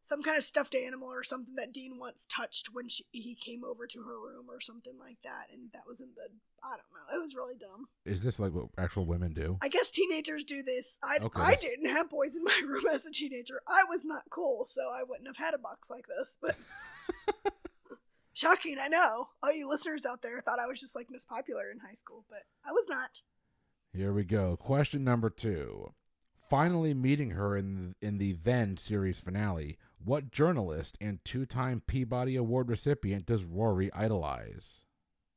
some kind of stuffed animal or something that Dean once touched when she, he came over to her room or something like that, and that was in the. I don't know. It was really dumb. Is this like what actual women do? I guess teenagers do this. I Okay, I didn't have boys in my <laughs> room as a teenager. I was not cool, so I wouldn't have had a box like this. But <laughs> shocking, I know. All you listeners out there thought I was just like Miss Popular in high school, but I was not. Here we go. Question number two. Finally meeting her in in the then series finale, what journalist and two-time Peabody Award recipient does Rory idolize?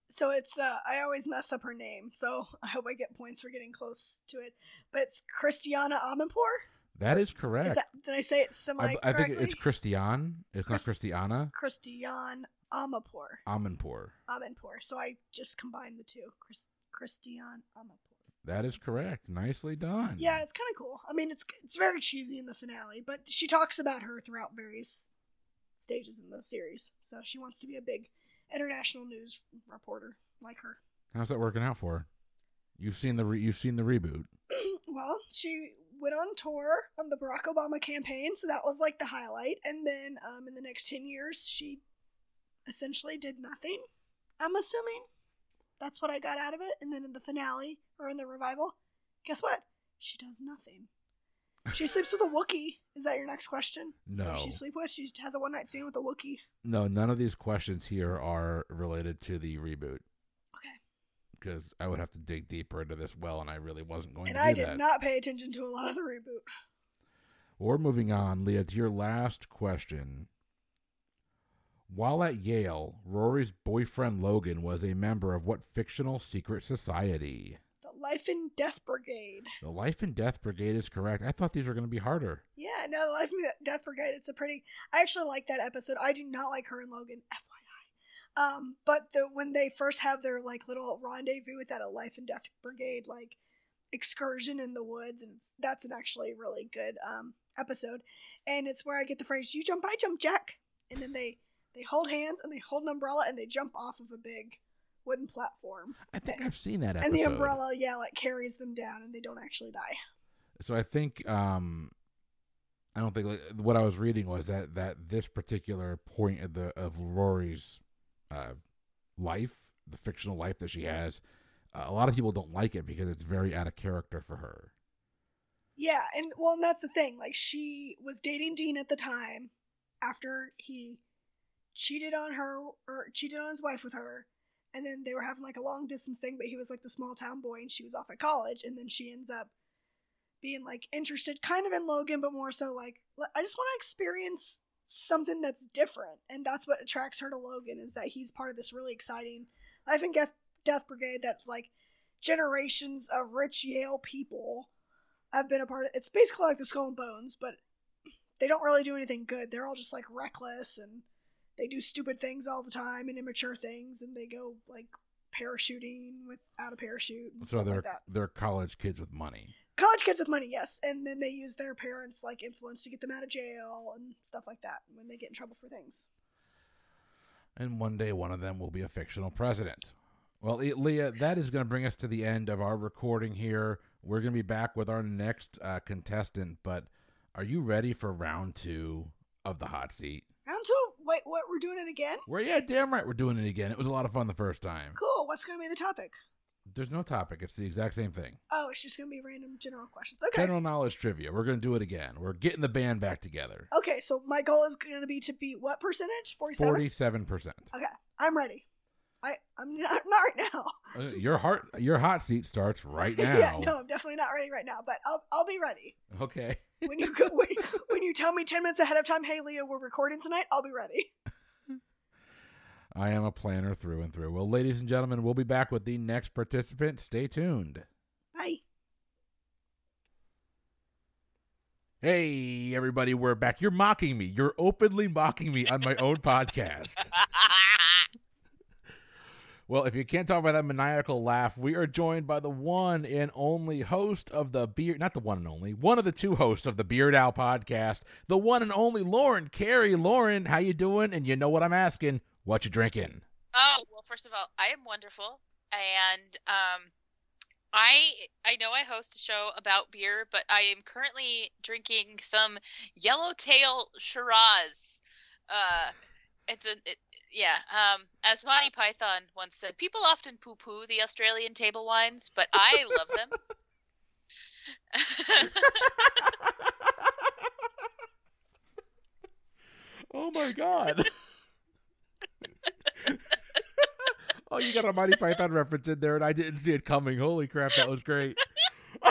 so it's uh, I always mess up her name, so I hope I get points for getting close to it. But it's Christiana Amanpour. That is correct. Is that, did I say it semi I, I think it's Christian. It's Chris- not Christiana. Christian Amanpour. Amanpour. Amanpour. So I just combined the two. Chris, Christian Amanpour. That is correct. Nicely done. Yeah, it's kind of cool. I mean, it's it's very cheesy in the finale, but she talks about her throughout various stages in the series. So she wants to be a big international news reporter like her. How's that working out for her? You've seen the re- you've seen the reboot. <clears throat> well, she went on tour on the Barack Obama campaign, so that was like the highlight. And then um, in the next 10 years, she essentially did nothing. I'm assuming that's what I got out of it. And then in the finale, or in the revival, guess what? She does nothing. She <laughs> sleeps with a Wookiee. Is that your next question? Who No, does she sleep with? She has a one night stand with a Wookiee. no, none of these questions here are related to the reboot Okay. because I would have to dig deeper into this well, and I really wasn't going And to do I did that. not pay attention to a lot of the reboot. We're moving on, Leah, to your last question. While at Yale, Rory's boyfriend Logan was a member of what fictional secret society? The Life and Death Brigade. The Life and Death Brigade is correct. I thought these were going to be harder. Yeah, no, the Life and Death Brigade. It's a pretty. I actually like that episode. I do not like her and Logan, FYI. Um, but the when they first have their like little rendezvous, it's at a Life and Death Brigade like excursion in the woods, and it's, that's an actually really good um episode. And it's where I get the phrase "You jump, I jump, Jack," and then they they hold hands and they hold an umbrella and they jump off of a big wooden platform, I think I've seen that episode. and the umbrella, yeah, like carries them down, and they don't actually die. So I think um I don't think like, what I was reading was that that this particular point of the of Rory's uh life, the fictional life that she has, uh, a lot of people don't like it because it's very out of character for her. Yeah, and well, and that's the thing. Like, she was dating Dean at the time after he cheated on her or cheated on his wife with her, and then they were having like a long distance thing. But he was like the small town boy, and she was off at college, and then she ends up being like interested, kind of in Logan, but more so like I just want to experience something that's different, and that's what attracts her to Logan is that he's part of this really exciting life and death death brigade that's like generations of rich Yale people have been a part of. It's basically like the Skull and Bones, but they don't really do anything good. They're all just like reckless and they do stupid things all the time and immature things, and they go like parachuting without a parachute So they're like they're college kids with money. College kids with money, yes, and then they use their parents like influence to get them out of jail and stuff like that when they get in trouble for things. And one day one of them will be a fictional president. Well, Leah, that is going to bring us to the end of our recording here. We're going to be back with our next uh, contestant, but are you ready for round two of the hot seat? Round two. Wait, what? We're doing it again? Where, yeah, damn right, we're doing it again. It was a lot of fun the first time. Cool. What's going to be the topic? There's no topic. It's the exact same thing. Oh, it's just going to be random general questions. Okay. General knowledge trivia. We're going to do it again. We're getting the band back together. Okay, so my goal is going to be to beat what percentage? Forty-seven. Forty-seven percent. Okay, I'm ready. I I'm <laughs> not, not right now. Uh, Your heart, your hot seat starts right <laughs> now. yeah, no, I'm definitely not ready right now, but I'll I'll be ready Okay. When you go, when, when you tell me ten minutes ahead of time. Hey, Leah, we're recording tonight. I'll be ready. I am a planner through and through. Well, ladies and gentlemen, we'll be back with the next participant. Stay tuned. Bye. Hey, everybody, we're back. You're mocking me. You're openly mocking me on my own podcast. <laughs> Well, if you can't talk about that maniacal laugh, we are joined by the one and only host of the Beard, not the one and only, one of the two hosts of the Beard Al podcast, the one and only Lauren Carey. Lauren, how you doing? And you know what I'm asking? What you drinking? Oh well, first of all, I am wonderful, and um, I I know I host a show about beer, but I am currently drinking some Yellowtail Shiraz. Uh, it's a it, yeah. Um, as Monty Python once said, people often poo-poo the Australian table wines, but I love them. <laughs> Oh my god. <laughs> oh, you got a Monty Python reference in there, and I didn't see it coming. Holy crap, that was great. <laughs>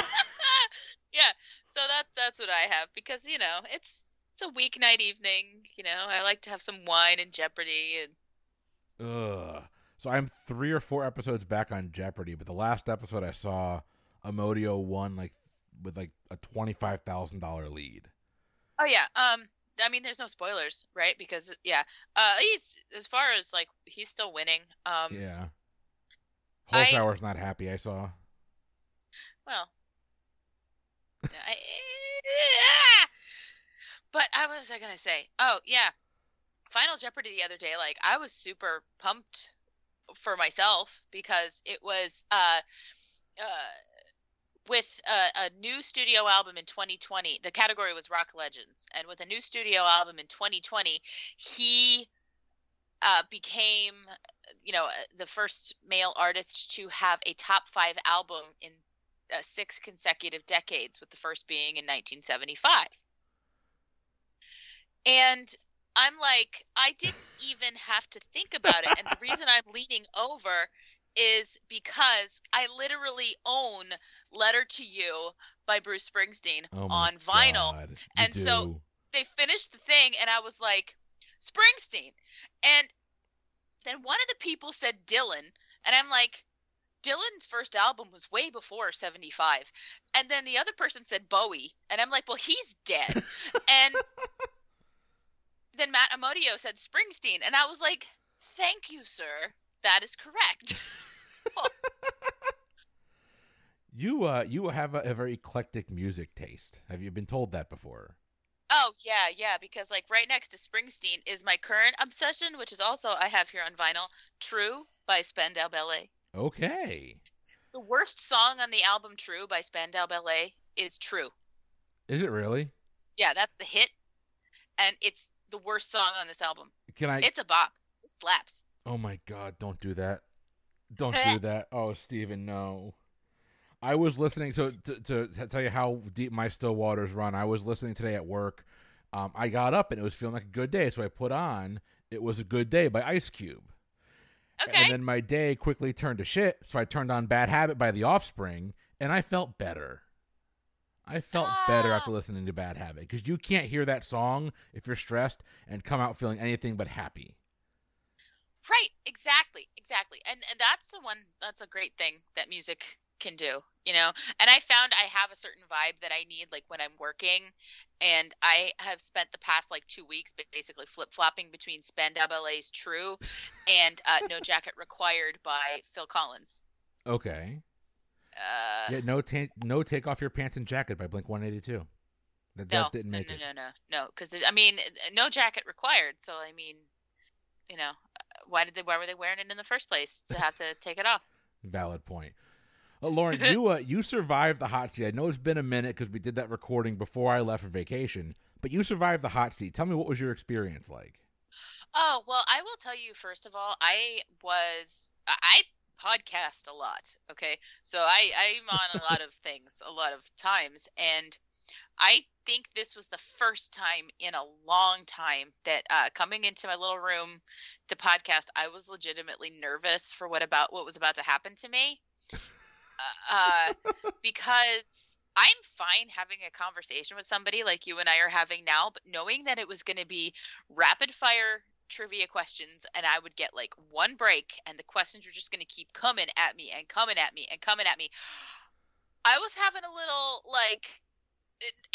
yeah, so that's that's what I have because you know it's a weeknight evening. You know, I like to have some wine and Jeopardy and Ugh. So I'm three or four episodes back on Jeopardy, but the last episode I saw, Amodio won like with like a twenty five thousand dollar lead. Oh yeah. Um. I mean, there's no spoilers, right? Because yeah. Uh. He's as far as like he's still winning. Um. Yeah. I- Holzhauer's not happy. I saw. Well. <laughs> I, but I was I gonna say? Oh yeah, Final Jeopardy the other day. Like I was super pumped for myself because it was uh, uh, with a, a new studio album in 2020. The category was rock legends, and with a new studio album in 2020, he uh, became you know uh, the first male artist to have a top five album in uh, six consecutive decades, with the first being in 1975. And I'm like, I didn't even have to think about it. And the reason I'm leaning over is because I literally own Letter to You by Bruce Springsteen Oh on vinyl. God, And so- They finished the thing, and I was like, Springsteen. And then one of the people said Dylan, and I'm like, Dylan's first album was way before 75. And then the other person said Bowie, and I'm like, well, he's dead. <laughs> and then Matt Amodio said Springsteen, and I was like, thank you, sir. That is correct. <laughs> You uh you have a, a very eclectic music taste. Have you been told that before? Oh yeah, yeah, because like right next to Springsteen is my current obsession, which is also I have here on vinyl, "True" by Spandau Ballet. Okay. The worst song on the album "True" by Spandau Ballet is "True." Is it really? Yeah, that's the hit, and it's the worst song on this album. Can I It's a bop. It slaps. Oh my god, don't do that. Don't do <laughs> that. Oh, Steven, no. I was listening to, to to tell you how deep my still waters run. I was listening today at work. Um, I got up and it was feeling like a good day, so I put on "It Was a Good Day" by Ice Cube. Okay. And then my day quickly turned to shit, so I turned on "Bad Habit" by The Offspring, and I felt better. I felt better after Ah. listening to "Bad Habit" because you can't hear that song if you're stressed and come out feeling anything but happy. Right, exactly, exactly. And and that's the one that's a great thing that music can do, you know. And I found I have a certain vibe that I need like when I'm working and I have spent the past like 2 weeks basically flip-flopping between Spandau Ballet's True and uh, No Jacket Required by Phil Collins. Okay. Uh Yeah, no, ta- no, take off your pants and jacket by Blink One Eighty Two. That, no, that didn't make no, it. no, no, no, because I mean, no jacket required. So I mean, you know, uh, why did they? Why were they wearing it in the first place to have to take it off? <laughs> Valid point. Uh, Lauren, you uh, you survived the hot seat. I know it's been a minute because we did that recording before I left for vacation, but you survived the hot seat. Tell me what was your experience like? Oh, well, I will tell you first of all, I was I podcast a lot, okay? So I I'm on a lot of <laughs> things a lot of times and I think this was the first time in a long time that uh, coming into my little room to podcast, I was legitimately nervous for what about what was about to happen to me, uh, uh, <laughs> because I'm fine having a conversation with somebody like you and I are having now, but knowing that it was going to be rapid fire trivia questions and I would get like one break and the questions were just going to keep coming at me and coming at me and coming at me. I was having a little like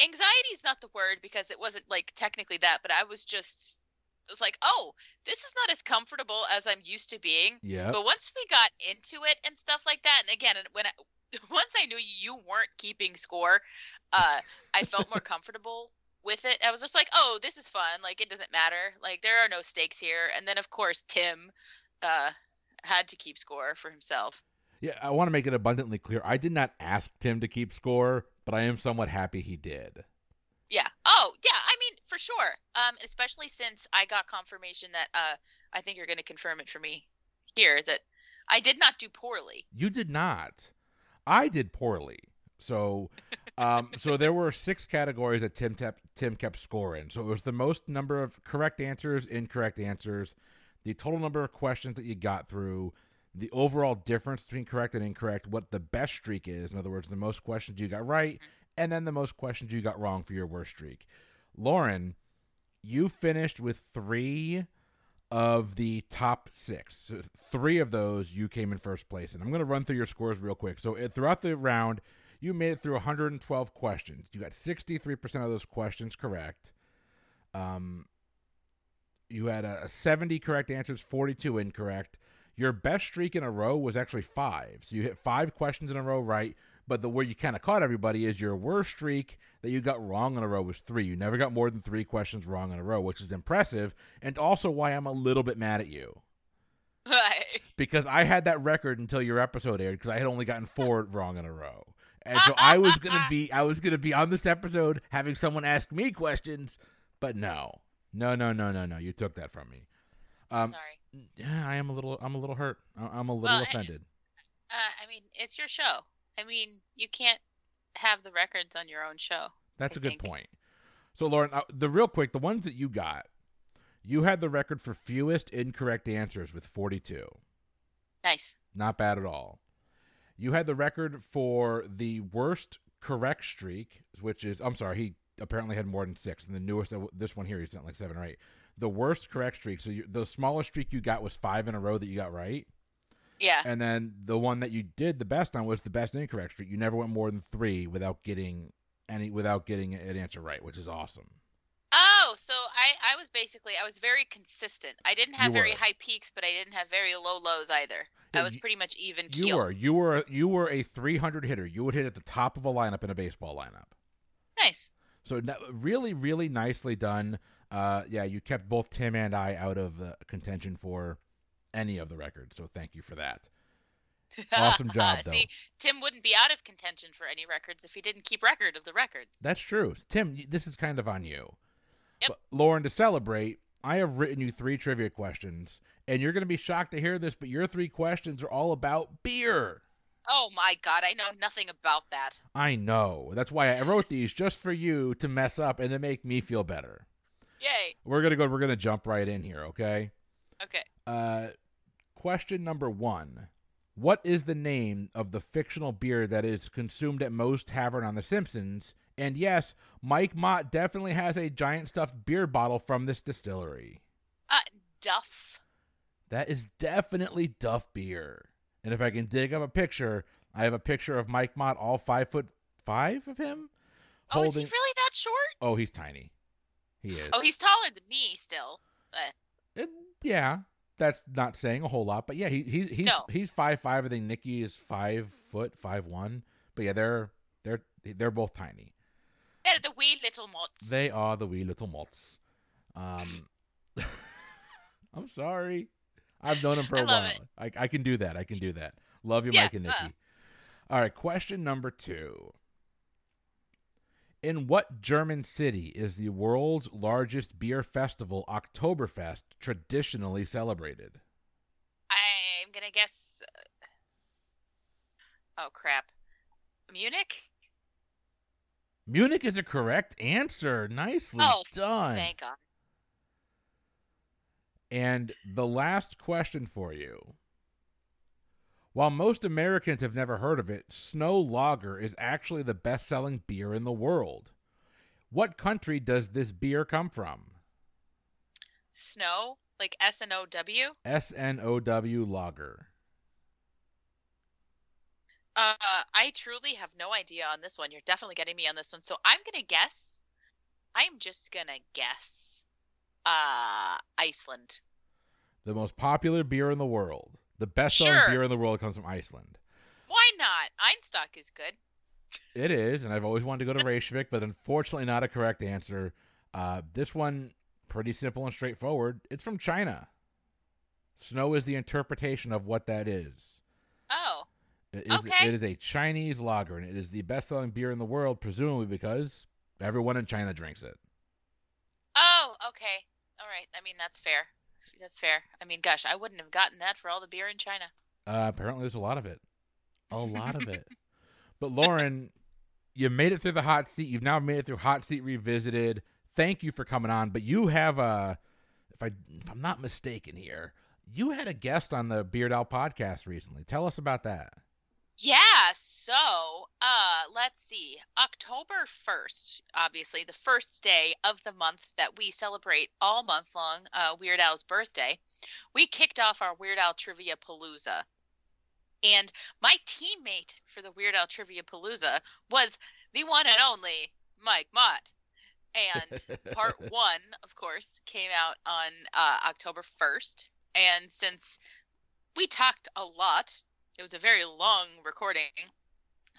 anxiety is not the word because it wasn't like technically that, but I was just it was like, "Oh, this is not as comfortable as I'm used to being." Yeah. But once we got into it and stuff like that, and again, and when I, <laughs> once I knew you weren't keeping score, uh, I felt more comfortable with it. I was just like, "Oh, this is fun. Like it doesn't matter. Like there are no stakes here." And then of course Tim uh, had to keep score for himself. Yeah, I want to make it abundantly clear. I did not ask Tim to keep score, but I am somewhat happy he did. Yeah. Oh, yeah. I mean, for sure. Um, especially since I got confirmation that uh, I think you're going to confirm it for me here that I did not do poorly. You did not. I did poorly. So, um, so there were six categories that Tim kept Tim kept scoring. So it was the most number of correct answers, incorrect answers, the total number of questions that you got through, the overall difference between correct and incorrect, what the best streak is. In other words, the most questions you got right, and then the most questions you got wrong for your worst streak. Lauren, you finished with three of the top six. So three of those you came in first place, and I'm going to run through your scores real quick. So uh, throughout the round, you made it through 112 questions. You got 63% of those questions correct. Um, you had a, a 70 correct answers, 42 incorrect. Your best streak in a row was actually five. So you hit five questions in a row right. But the where you kind of caught everybody is your worst streak that you got wrong in a row was three. You never got more than three questions wrong in a row, which is impressive, and also why I'm a little bit mad at you <laughs> because I had that record until your episode aired because I had only gotten four <laughs> wrong in a row. And so I was gonna be I was gonna be on this episode having someone ask me questions, but no, no, no, no, no, no. You took that from me. Um, Sorry. yeah, I am a little I'm a little hurt. I- I'm a little Well, I- offended. Uh, I mean, it's your show. I mean, you can't have the records on your own show. That's I a good think. point. So Lauren, uh, the real quick, the ones that you got, you had the record for fewest incorrect answers with 42. Nice. Not bad at all. You had the record for the worst correct streak, which is I'm sorry, he apparently had more than six, and the newest uh, this one here he sent like seven or eight. The worst correct streak, so you, the smallest streak you got was five in a row that you got right, Yeah. and then the one that you did the best on was the best incorrect streak. You never went more than three without getting any without getting an answer right, which is awesome. Oh, so I I was basically I was very consistent. I didn't have very high peaks, but I didn't have very low lows either. I was pretty much even You keel. were you were you were a 300 hitter. You would hit at the top of a lineup in a baseball lineup. Nice. So really, really nicely done. Uh, yeah, you kept both Tim and I out of uh, contention for any of the records. So thank you for that. Awesome <laughs> job, though. See, Tim wouldn't be out of contention for any records if he didn't keep record of the records. That's true. Tim, this is kind of on you. Yep. But Lauren, to celebrate, I have written you three trivia questions, and you're going to be shocked to hear this, but your three questions are all about beer. oh my god, I know nothing about that. I know. That's why I wrote these just for you to mess up and to make me feel better. Yay. We're gonna go. We're gonna jump right in here. Okay. Okay. Uh, question number one: What is the name of the fictional beer that is consumed at Moe's Tavern on The Simpsons? And yes, Mike Mott definitely has a giant stuffed beer bottle from this distillery. Uh, Duff. That is definitely Duff beer. And if I can dig up a picture, I have a picture of Mike Mott, all five foot five of him, Oh, is he really that short? Oh, he's tiny. He is. Oh, he's taller than me still. But Uh, yeah, that's not saying a whole lot, but yeah, he, he he's No. he's five five. I think Nikki is five foot five one. But yeah, they're they're they're both tiny. They're the wee little mots. They are the wee little mutts. Um, <laughs> I'm sorry. I've known them for I a love while. I I can do that. I can do that. Love you, Yeah, Mike and uh. Nikki. All right, question number two. In what German city is the world's largest beer festival, Oktoberfest, traditionally celebrated? I'm gonna guess. uh, Oh crap, Munich. Munich is a correct answer. Nicely oh, done. thank God. And the last question for you. While most Americans have never heard of it, Snow Lager is actually the best selling beer in the world. What country does this beer come from? Snow, like S N O W. S N O W Lager. Uh, I truly have no idea on this one. You're definitely getting me on this one. So I'm gonna guess. I'm just gonna guess. Uh, Iceland. The most popular beer in the world. The best selling Sure. beer in the world comes from Iceland. Why not? Einstök is good. It is, and I've always wanted to go to Reykjavik, but unfortunately not a correct answer. Uh, this one, pretty simple and straightforward. It's from China. Snow is the interpretation of what that is. It is, Okay. it is a Chinese lager, and it is the best-selling beer in the world, presumably because everyone in China drinks it. oh, okay. All right. I mean, that's fair. That's fair. I mean, gosh, I wouldn't have gotten that for all the beer in China. Uh, apparently, there's a lot of it. A lot of it. <laughs> But Lauren, you made it through the hot seat. You've now made it through Hot Seat Revisited. Thank you for coming on. But you have a, if I if I'm not mistaken here, you had a guest on the Beard Al podcast recently. Tell us about that. Yeah, so uh let's see. October 1st, obviously the first day of the month that we celebrate all month long, uh Weird Al's birthday, we kicked off our Weird Al Trivia Palooza. And my teammate for the Weird Al Trivia Palooza was the one and only Mike Mott. And part <laughs> one, of course, came out on uh, October 1st. And since we talked a lot, it was a very long recording.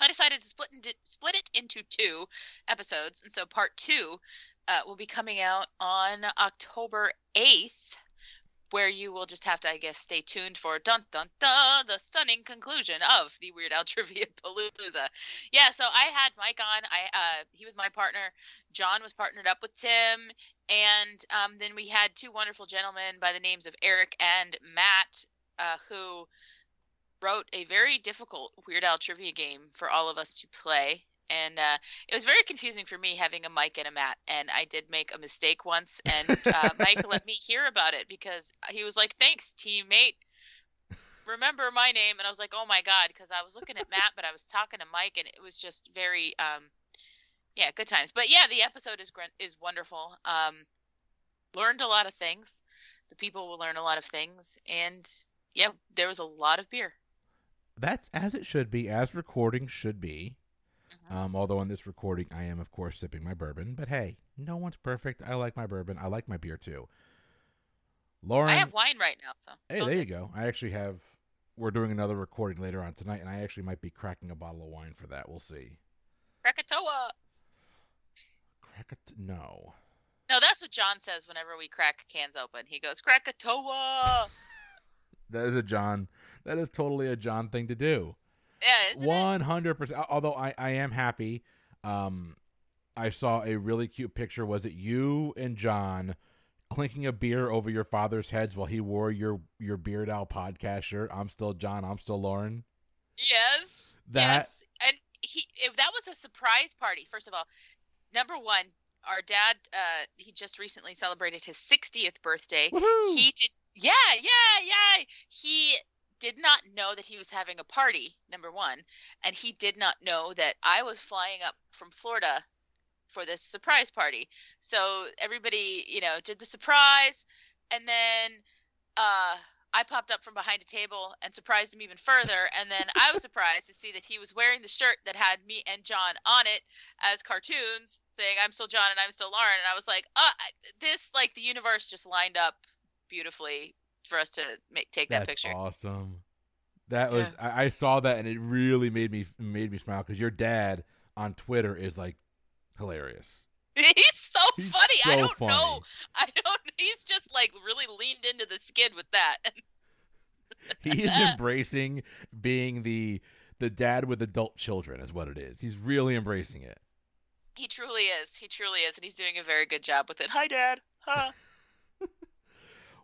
I decided to split, into, split it into two episodes. And so part two uh, will be coming out on October 8th where you will just have to, I guess, stay tuned for dun dun dun the stunning conclusion of the Weird Al Trivia Palooza. Yeah, so I had Mike on. I uh, he was my partner. John was partnered up with Tim, and um, then we had two wonderful gentlemen by the names of Eric and Matt, uh, who wrote a very difficult Weird Al trivia game for all of us to play and uh, it was very confusing for me having a mic and a mat. And I did make a mistake once, and uh, Mike let me hear about it because he was like, "Thanks, teammate." Remember my name, and I was like, "Oh my god!" Because I was looking at Matt, but I was talking to Mike, and it was just very, um, yeah, good times. But yeah, the episode is is wonderful. Um, learned a lot of things. The people will learn a lot of things, and yeah, there was a lot of beer. That's as it should be, as recording should be. Um, although in this recording, I am, of course, sipping my bourbon. But hey, no one's perfect. I like my bourbon. I like my beer too. Lauren. I have wine right now. So hey, there you go. I actually have. We're doing another recording later on tonight, and I actually might be cracking a bottle of wine for that. We'll see. Krakatoa. Krakatoa. No. No, that's what John says whenever we crack cans open. He goes Krakatoa. <laughs> that is a John. That is totally a John thing to do. Yeah, one hundred percent. Although I, I am happy. Um, I saw a really cute picture. Was it you and John clinking a beer over your father's heads while he wore your your Beard Al podcast shirt? I'm still John. I'm still Lauren. Yes. That yes. and he if that was a surprise party. First of all, number one, our dad uh he just recently celebrated his 60th birthday. Woo-hoo! He did yeah, yeah, yeah. He did not know that he was having a party, number one. And he did not know that I was flying up from Florida for this surprise party. So everybody, you know, did the surprise. And then uh, I popped up from behind a table and surprised him even further. And then I was surprised to see that he was wearing the shirt that had me and John on it as cartoons, saying, I'm still John and I'm still Lauren. And I was like, uh, this, like, the universe just lined up beautifully for us to make take that picture. Awesome. That was Yeah. I, I saw that and it really made me made me smile because your dad on Twitter is like hilarious. <laughs> He's so He's funny. I don't funny. know. I don't. He's just like really leaned into the skid with that. <laughs> He's embracing being the the dad with adult children is what it is. He's really embracing it. He truly is. He truly is, and he's doing a very good job with it. Hi, Dad. Huh. <laughs>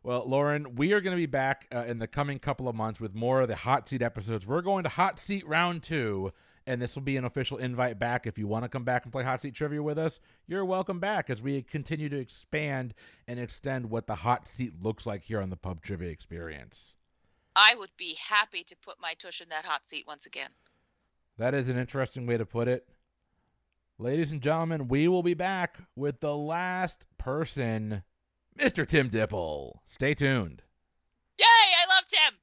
Well, Lauren, we are going to be back uh, in the coming couple of months with more of the hot seat episodes. We're going to hot seat round two, and this will be an official invite back. If you want to come back and play hot seat trivia with us, you're welcome back as we continue to expand and extend what the hot seat looks like here on the pub trivia experience. I would be happy to put my tush in that hot seat once again. That is an interesting way to put it. Ladies and gentlemen, we will be back with the last person, Mr. Tim Dipple. Stay tuned. Yay! I love Tim.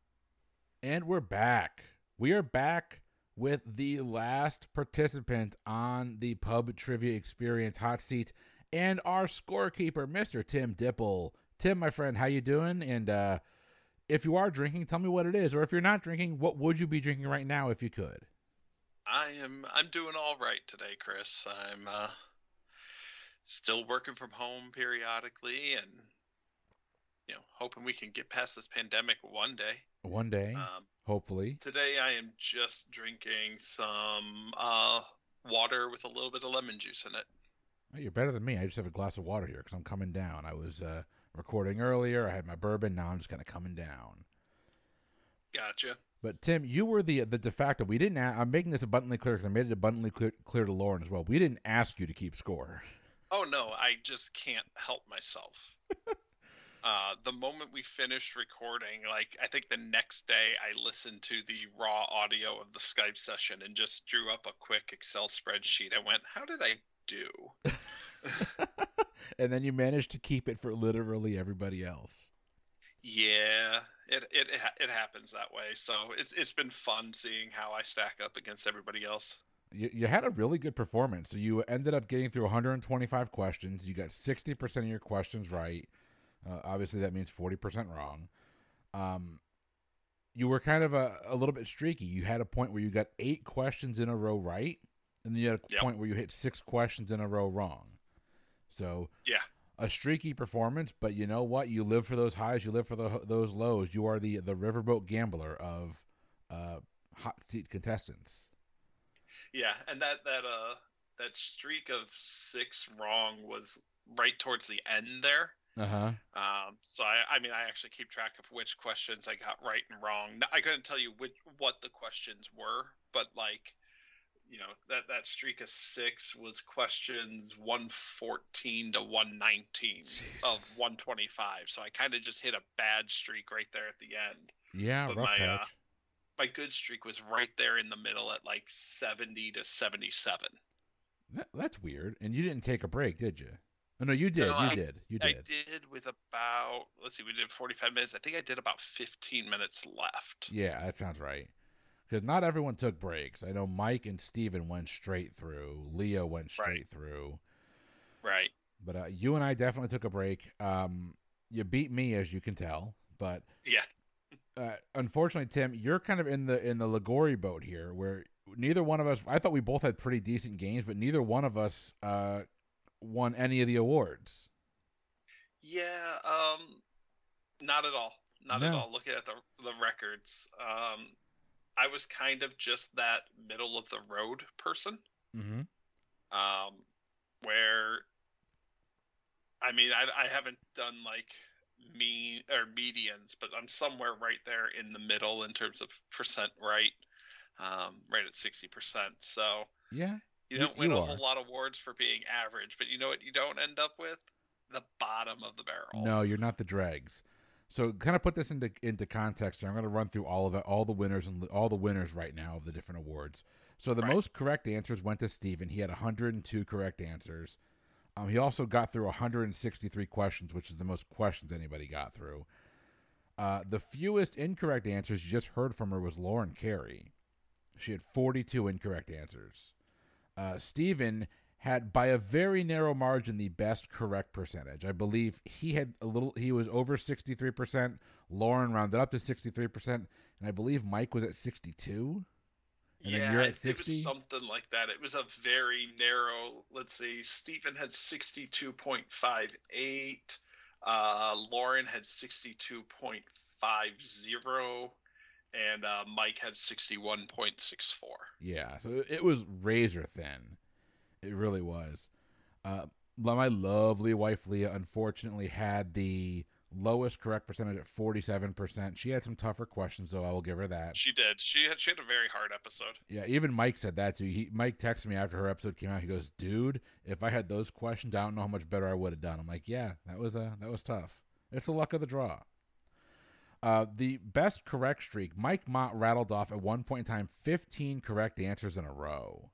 And we're back. We are back with the last participant on the pub trivia experience hot seat and our scorekeeper, Mr. Tim Dipple. Tim, my friend, how you doing? And uh, if you are drinking, tell me what it is. Or if you're not drinking, what would you be drinking right now if you could? I am I'm doing all right today, Chris. I'm uh still working from home periodically and you know, hoping we can get past this pandemic one day. One day, Um hopefully. today I am just drinking some uh water with a little bit of lemon juice in it. Oh, you're better than me. I just have a glass of water here because I'm coming down. I was uh, recording earlier. I had my bourbon. Now I'm just kind of coming down. Gotcha. But Tim, you were the the de facto. We didn't. A- I'm making this abundantly clear because I made it abundantly clear, clear to Lauren as well. We didn't ask you to keep score. Oh no, I just can't help myself. <laughs> Uh, the moment we finished recording, like I think the next day, I listened to the raw audio of the Skype session and just drew up a quick Excel spreadsheet. I went, "How did I do?" <laughs> and then you managed to keep it for literally everybody else. Yeah, it it it happens that way. So it's it's been fun seeing how I stack up against everybody else. You, you had a really good performance. So you ended up getting through 125 questions. You got 60% of your questions right. Uh, obviously, that means 40% wrong. Um, you were kind of a, a little bit streaky. You had a point where you got eight questions in a row right, and then you had a Yep. point where you hit six questions in a row wrong. So Yeah. a streaky performance, but you know what? You live for those highs. You live for the, those lows. You are the the riverboat gambler of uh, hot seat contestants. Yeah, and that that uh that streak of six wrong was right towards the end there. Uh huh. Um, so I, I mean, I actually keep track of which questions I got right and wrong. I couldn't tell you which what the questions were, but like, you know, that that streak of six was questions one fourteen to one nineteen of one twenty five. So I kind of just hit a bad streak right there at the end. Yeah, But my, uh. My good streak was right there in the middle at like seventy to seventy seven. That, that's weird. And you didn't take a break, did you? Oh, no, you did. No, you I- did. You did. I did. with about let's see, we did forty five minutes. I think I did about fifteen minutes left. Yeah, that sounds right. Because not everyone took breaks. I know Mike and Steven went straight through. Leo went Right. straight through. Right. But uh, you and I definitely took a break. Um, you beat me, as you can tell. But Yeah. Uh, unfortunately, Tim, you're kind of in the in the Ligori boat here, where neither one of us. I thought we both had pretty decent games, but neither one of us uh, won any of the awards. Yeah, um not at all. Not at all. Looking at the the records. Um I was kind of just that middle of the road person. Mm-hmm. Um where I mean I I haven't done like mean or medians, but I'm somewhere right there in the middle in terms of percent right. Um right at sixty percent. So Yeah. you You- don't win you a whole lot of awards for being average, but you know what you don't end up with? The bottom of the barrel. No, you're not the dregs. So kind of put this into into context. Here. I'm going to run through all of it, all the winners and all the winners right now of the different awards. So the Right. most correct answers went to Steven. He had 102 correct answers. Um, he also got through 163 questions, which is the most questions anybody got through. Uh, the fewest incorrect answers you just heard from her was Lauren Carey. She had 42 incorrect answers. Uh, Steven had by a very narrow margin the best correct percentage. I believe he had a little he was over 63%, Lauren rounded up to 63%, and I believe Mike was at 62. And yeah, you're at it- it was something like that. It was a very narrow. Let's see. Stephen had sixty-two point five eight. Uh, Lauren had sixty-two point five zero, and uh, Mike had sixty-one point six four. Yeah, so it- it was razor thin. It really was. Uh, my lovely wife Leah unfortunately had the lowest correct percentage at 47%. She had some tougher questions, though. I will give her that. She did. She had. She had a very hard episode. Yeah, even Mike said that too. He Mike texted me after her episode came out. He goes, "Dude, if I had those questions, I don't know how much better I would have done." I'm like, "Yeah, that was uh, that was tough. It's the luck of the draw." Uh, the best correct streak, Mike Mott rattled off at one point in time 15 correct answers in a row.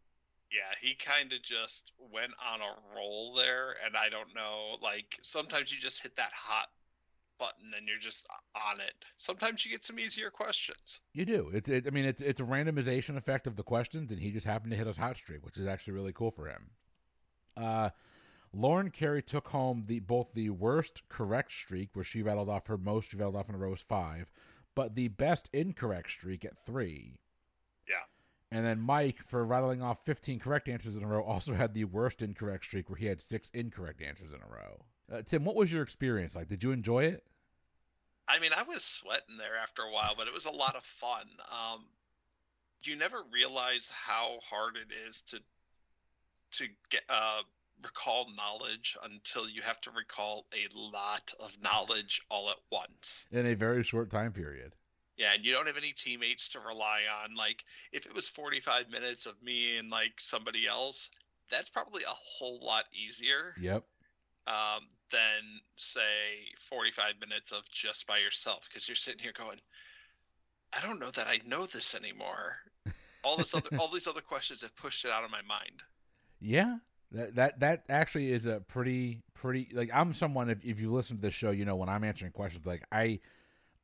Yeah, he kind of just went on a roll there, and I don't know. Like sometimes you just hit that hot button and you're just on it. Sometimes you get some easier questions. You do. It's it, I mean it's it's a randomization effect of the questions, and he just happened to hit his hot streak, which is actually really cool for him. Uh, Lauren Carey took home the both the worst correct streak, where she rattled off her most she rattled off in a row was five, but the best incorrect streak at three. Yeah. And then Mike, for rattling off 15 correct answers in a row, also had the worst incorrect streak, where he had six incorrect answers in a row. Uh, Tim, what was your experience like? Did you enjoy it? I mean, I was sweating there after a while, but it was a lot of fun. Um, you never realize how hard it is to to get uh, recall knowledge until you have to recall a lot of knowledge all at once. In a very short time period. Yeah, and you don't have any teammates to rely on. Like, if it was 45 minutes of me and like somebody else, that's probably a whole lot easier. Yep. Um, than say 45 minutes of just by yourself because you're sitting here going, I don't know that I know this anymore. <laughs> All this other, all these other questions have pushed it out of my mind. Yeah, that that that actually is a pretty pretty like I'm someone if if you listen to this show, you know when I'm answering questions like I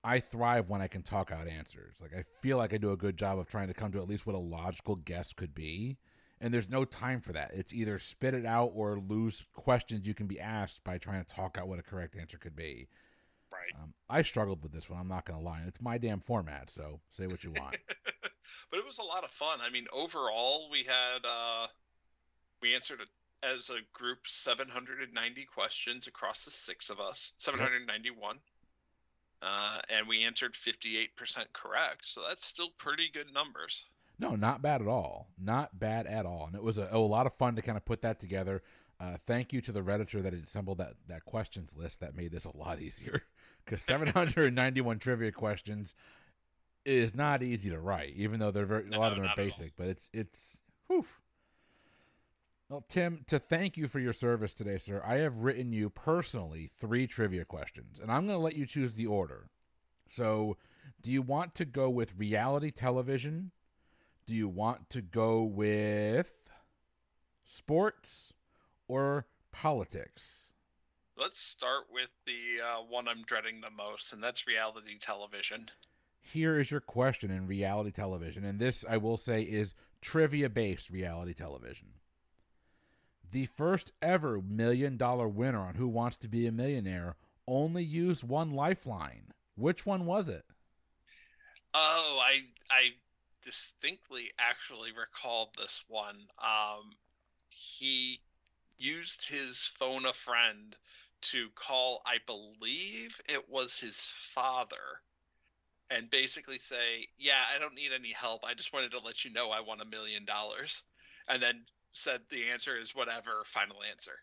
I thrive when I can talk out answers. Like I feel like I do a good job of trying to come to at least what a logical guess could be. And there's no time for that. It's either spit it out or lose questions you can be asked by trying to talk out what a correct answer could be. Right. Um, I struggled with this one. I'm not going to lie. It's my damn format, so say what you <laughs> want. but it was a lot of fun. I mean, overall, we had uh, we answered a, as a group 790 questions across the six of us, 791. Uh, and we answered 58% correct. So that's still pretty good numbers. No, not bad at all. Not bad at all. And it was a, a lot of fun to kind of put that together. Uh, thank you to the redditor that assembled that, that questions list. That made this a lot easier <laughs> because 791 trivia questions is not easy to write, even though they're very, a lot No, of them are not at all. basic. But it's it's whew. Well, Tim, to thank you for your service today, sir, I have written you personally three trivia questions, and I'm going to let you choose the order. So, do you want to go with reality television? Do you want to go with sports or politics? Let's start with the uh, one I'm dreading the most, and that's reality television. Here is your question in reality television, and this I will say is trivia based reality television. The first ever million dollar winner on Who Wants to Be a Millionaire only used one lifeline. Which one was it? Oh, I I distinctly actually recalled this one. Um, he used his phone a friend to call, I believe it was his father, and basically say, "Yeah, I don't need any help. I just wanted to let you know I won a million dollars," and then said the answer is whatever. Final answer.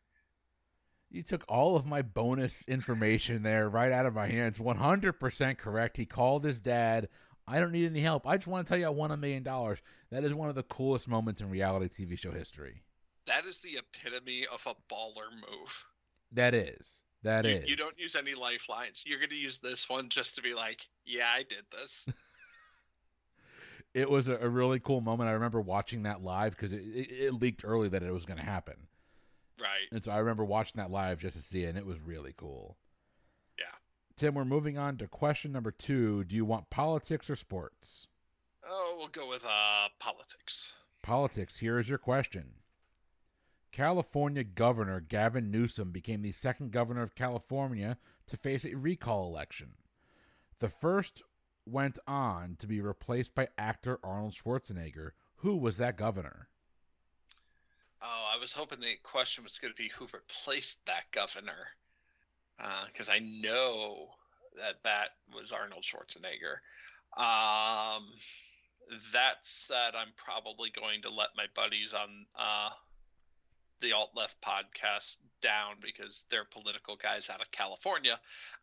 You took all of my bonus information there right out of my hands. 100% correct. He called his dad. I don't need any help. I just want to tell you I won a million dollars. That is one of the coolest moments in reality TV show history. That is the epitome of a baller move. That is. That you, is. you don't use any lifelines. You're going to use this one just to be like, yeah, I did this. <laughs> It was a, a really cool moment. I remember watching that live because it, it, it leaked early that it was going to happen. right. And so I remember watching that live just to see it, and it was really cool. Tim, we're moving on to question number two. Do you want politics or sports? Oh, we'll go with uh politics. Politics. Here is your question. California Governor Gavin Newsom became the second governor of California to face a recall election. The first went on to be replaced by actor Arnold Schwarzenegger. Who was that governor? Oh, I was hoping the question was going to be who replaced that governor, because I know that that was Arnold Schwarzenegger. Um, that said, I'm probably going to let my buddies on uh, the Alt Left podcast down because they're political guys out of California.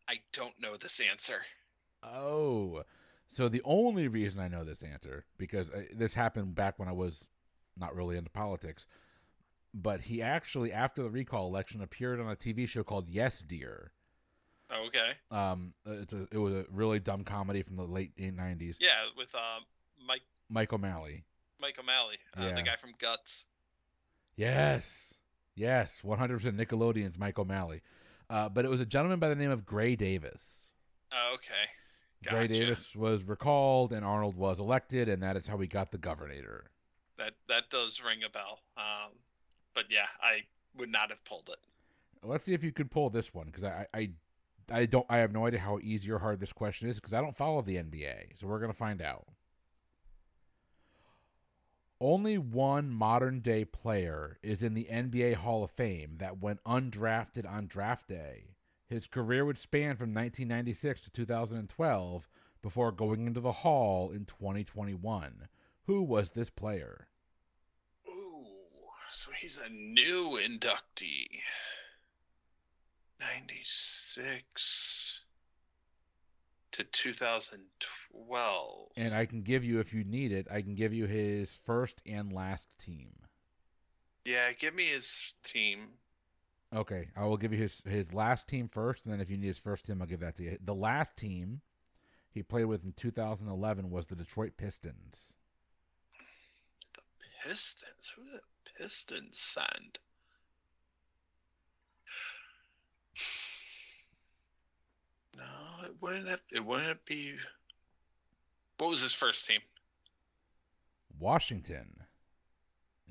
I don't know this answer. Oh, so the only reason I know this answer because uh, this happened back when I was not really into politics, but he actually after the recall election appeared on a TV show called Yes Dear. Okay. Um, it's a it was a really dumb comedy from the late nineties. Yeah, with uh, Mike Mike O'Malley. Mike O'Malley, uh, Yeah. the guy from Guts. Yes, yes, one hundred percent Nickelodeon's Mike O'Malley. Uh, but it was a gentleman by the name of Gray Davis. Oh, okay. Gray Davis was recalled, and Arnold was elected, and that is how we got the governor. That that does ring a bell. Um, but yeah, I would not have pulled it. Let's see if you could pull this one because I, I, I don't. I have no idea how easy or hard this question is because I don't follow the NBA. So we're gonna find out. Only one modern day player is in the NBA Hall of Fame that went undrafted on draft day. His career would span from 1996 to 2012 before going into the Hall in 2021. Who was this player? So he's a new inductee. 96 to 2012. And I can give you, if you need it, I can give you his first and last team. yeah, give me his team. Okay, I will give you his his last team first, and then if you need his first team, I'll give that to you. The last team he played with in 2011 was the Detroit Pistons. The Pistons. Who the Pistons send? <sighs> No, it wouldn't. Have, it wouldn't be. What was his first team? Washington.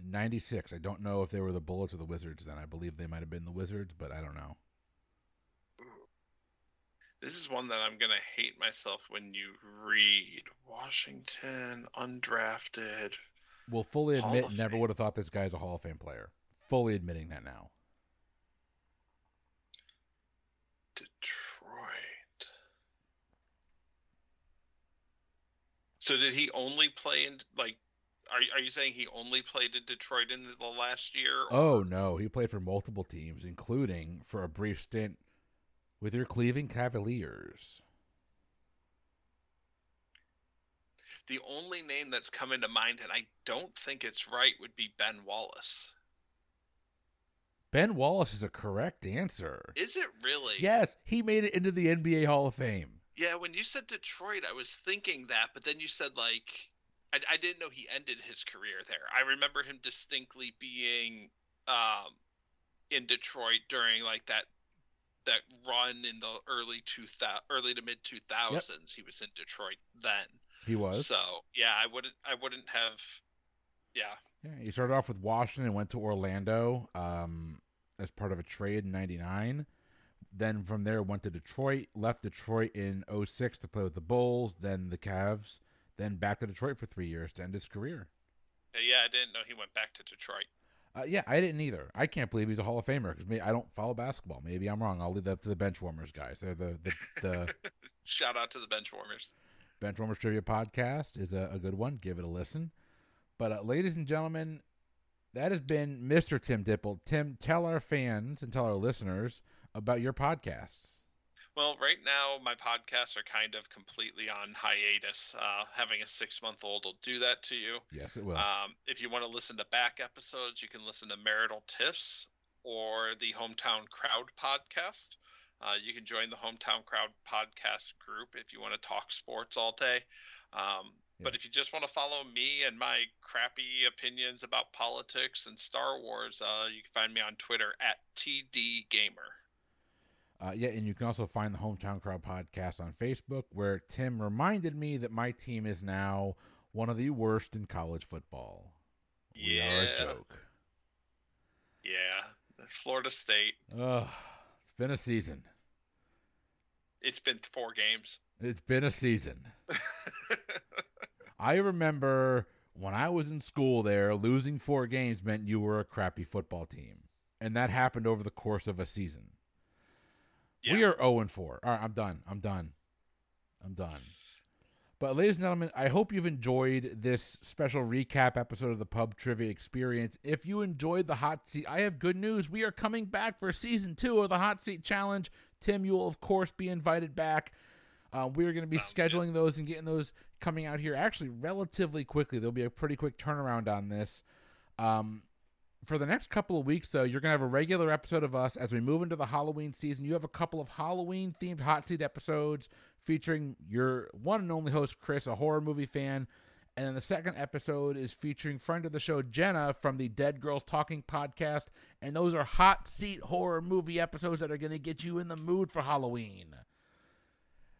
96. I don't know if they were the Bullets or the Wizards then. I believe they might have been the Wizards, but I don't know. This is one that I'm gonna hate myself when you read. Washington undrafted. Will fully admit, never would have thought this guy's a Hall of Fame player. Fully admitting that now. Detroit. So did he only play in like? Are are you saying he only played in Detroit in the last year? or- Oh no, he played for multiple teams, including for a brief stint with your Cleveland Cavaliers. The only name that's come into mind, and I don't think it's right, would be Ben Wallace. Ben Wallace is a correct answer. Is it really? Yes, he made it into the NBA Hall of Fame. Yeah, when you said Detroit, I was thinking that, but then you said like, I, I didn't know he ended his career there. I remember him distinctly being um, in Detroit during like that that run in the early two thousand, early to mid two thousands. He was in Detroit then. He was. So yeah, I wouldn't I wouldn't have. Yeah, Yeah, he started off with Washington and went to Orlando um, as part of a trade in 99. Then from there went to Detroit, left Detroit in 06 to play with the Bulls, then the Cavs, then back to Detroit for three years to end his career. yeah, I didn't know he went back to Detroit. Uh, yeah, I didn't either. I can't believe he's a Hall of Famer because I don't follow basketball. Maybe I'm wrong. I'll leave that to the Benchwarmers guys. They're the the, the <laughs> Shout out to the Benchwarmers. Benchwarmers Trivia podcast is a, a good one. Give it a listen. But uh, ladies and gentlemen, that has been Mr. Tim Dipple. Tim, tell our fans and tell our listeners about your podcasts. Well, right now my podcasts are kind of completely on hiatus. Uh, having a six-month-old will do that to you. Yes, it will. Um, if you want to listen to back episodes, you can listen to Marital Tiffs or the Hometown Crowd podcast. Uh, you can join the Hometown Crowd podcast group if you want to talk sports all day. Um, But if you just want to follow me and my crappy opinions about politics and Star Wars, uh, you can find me on Twitter at TDGamer. Uh, yeah, and you can also find the Hometown Crowd podcast on Facebook, where Tim reminded me that my team is now one of the worst in college football. We are Yeah. a joke. Yeah, Florida State. Ugh, been a season. It's been four games. It's been a season. <laughs> I remember when I was in school there, losing four games meant you were a crappy football team. And that happened over the course of a season. yeah. We are 0 and 4. All right, I'm done. I'm done. I'm done. But, ladies and gentlemen, I hope you've enjoyed this special recap episode of the Pub Trivia Experience. If you enjoyed the Hot Seat, I have good news. We are coming back for season two of the Hot Seat Challenge. Tim, you will, of course, be invited back. Uh, we are going to be Sounds good. scheduling those and getting those coming out here actually relatively quickly. There'll be a pretty quick turnaround on this. Um, for the next couple of weeks, though, you're going to have a regular episode of us as we move into the Halloween season. You have a couple of Halloween themed hot seat episodes featuring your one and only host, Chris, a horror movie fan. And then the second episode is featuring friend of the show, Jenna, from the Dead Girls Talking podcast. And those are hot seat horror movie episodes that are going to get you in the mood for Halloween.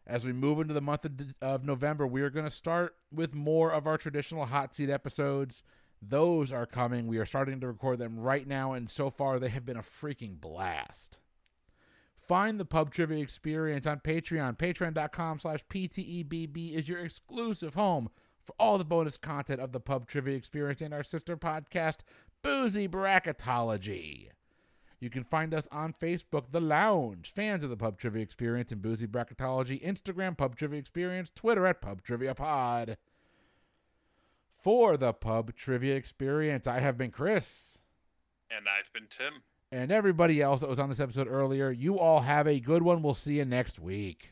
As we move into the month of, of November, we are going to start with more of our traditional hot seat episodes. Those are coming. We are starting to record them right now, and so far they have been a freaking blast. Find the Pub Trivia Experience on Patreon. Patreon.com slash PTEBB is your exclusive home for all the bonus content of the Pub Trivia Experience and our sister podcast, Boozy Bracketology. You can find us on Facebook, The Lounge, fans of the Pub Trivia Experience and Boozy Bracketology, Instagram, Pub Trivia Experience, Twitter at Pub Trivia Pod. For the Pub Trivia Experience, I have been Chris. And I've been Tim. And everybody else that was on this episode earlier, you all have a good one. We'll see you next week.